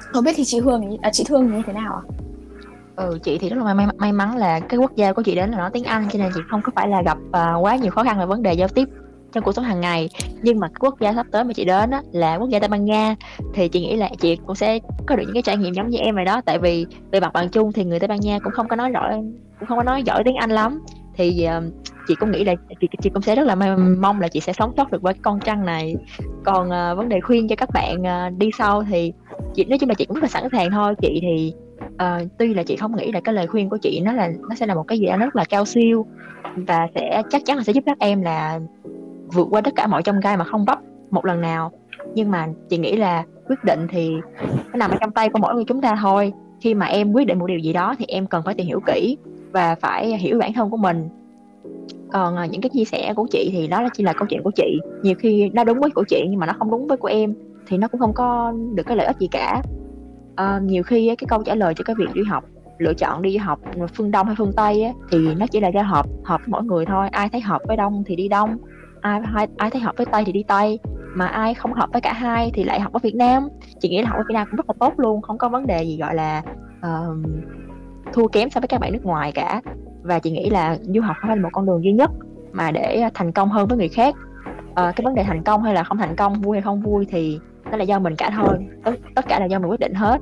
Không biết thì chị Hương à, chị Thương như thế nào ạ? ừ chị thì rất là may, may, may mắn là cái quốc gia của chị đến là nói tiếng Anh cho nên chị không có phải là gặp uh, quá nhiều khó khăn về vấn đề giao tiếp trong cuộc sống hàng ngày. Nhưng mà quốc gia sắp tới mà chị đến á, là quốc gia Tây Ban Nha thì chị nghĩ là chị cũng sẽ có được những cái trải nghiệm giống như em rồi đó. Tại vì về mặt bằng chung thì người Tây Ban Nha cũng không có nói rõ cũng không có nói giỏi tiếng Anh lắm. Thì uh, chị cũng nghĩ là chị, chị cũng sẽ rất là mong là chị sẽ sống sót được với cái con trăng này. Còn uh, vấn đề khuyên cho các bạn uh, đi sau thì chị nói chung là chị cũng rất là sẵn sàng thôi. Chị thì uh, tuy là chị không nghĩ là cái lời khuyên của chị nó là nó sẽ là một cái gì đó rất là cao siêu và sẽ chắc chắn là sẽ giúp các em là vượt qua tất cả mọi trong gai mà không vấp một lần nào. Nhưng mà chị nghĩ là quyết định thì nó nằm ở trong tay của mỗi người chúng ta thôi. Khi mà em quyết định một điều gì đó thì em cần phải tìm hiểu kỹ và phải hiểu bản thân của mình. Còn à, những cái chia sẻ của chị thì đó là chỉ là câu chuyện của chị. Nhiều khi nó đúng với của chị nhưng mà nó không đúng với của em thì nó cũng không có được cái lợi ích gì cả. À, nhiều khi cái câu trả lời cho cái việc đi học lựa chọn đi du học phương Đông hay phương Tây thì nó chỉ là do hợp hợp với mỗi người thôi. Ai thấy hợp với Đông thì đi Đông ai ai, ai thấy hợp với Tây thì đi Tây mà ai không hợp với cả hai thì lại học ở Việt Nam. Chị nghĩ là học ở Việt Nam cũng rất là tốt luôn không có vấn đề gì gọi là uh, thua kém so với các bạn nước ngoài cả. Và chị nghĩ là du học không phải là một con đường duy nhất mà để thành công hơn với người khác. Uh, cái vấn đề thành công hay là không thành công vui hay không vui thì đó là do mình cả thôi. Tất, tất cả là do mình quyết định hết.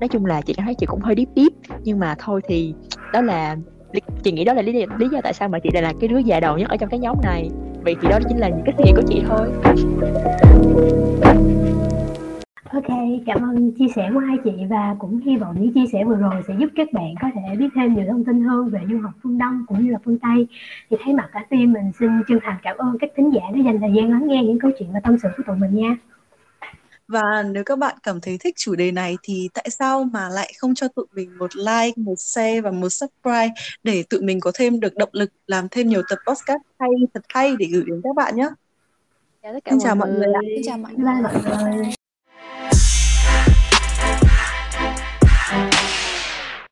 Nói chung là chị cảm thấy chị cũng hơi deep deep nhưng mà thôi thì đó là chị nghĩ đó là lý, lý do tại sao mà chị lại là cái đứa già đầu nhất ở trong cái nhóm này vì thì đó chính là những cái suy nghĩ của chị thôi Ok, cảm ơn chia sẻ của hai chị và cũng hy vọng những chia sẻ vừa rồi sẽ giúp các bạn có thể biết thêm nhiều thông tin hơn về du học phương Đông cũng như là phương Tây. Thì thấy mặt cả team mình xin chân thành cảm ơn các thính giả đã dành thời gian lắng nghe những câu chuyện và tâm sự của tụi mình nha. Và nếu các bạn cảm thấy thích chủ đề này thì tại sao mà lại không cho tụi mình một like, một share và một subscribe để tụi mình có thêm được động lực làm thêm nhiều tập podcast hay thật hay để gửi đến các bạn nhé. Chào tất cả Xin mọi chào mọi người. Xin chào mọi người. bye mọi người.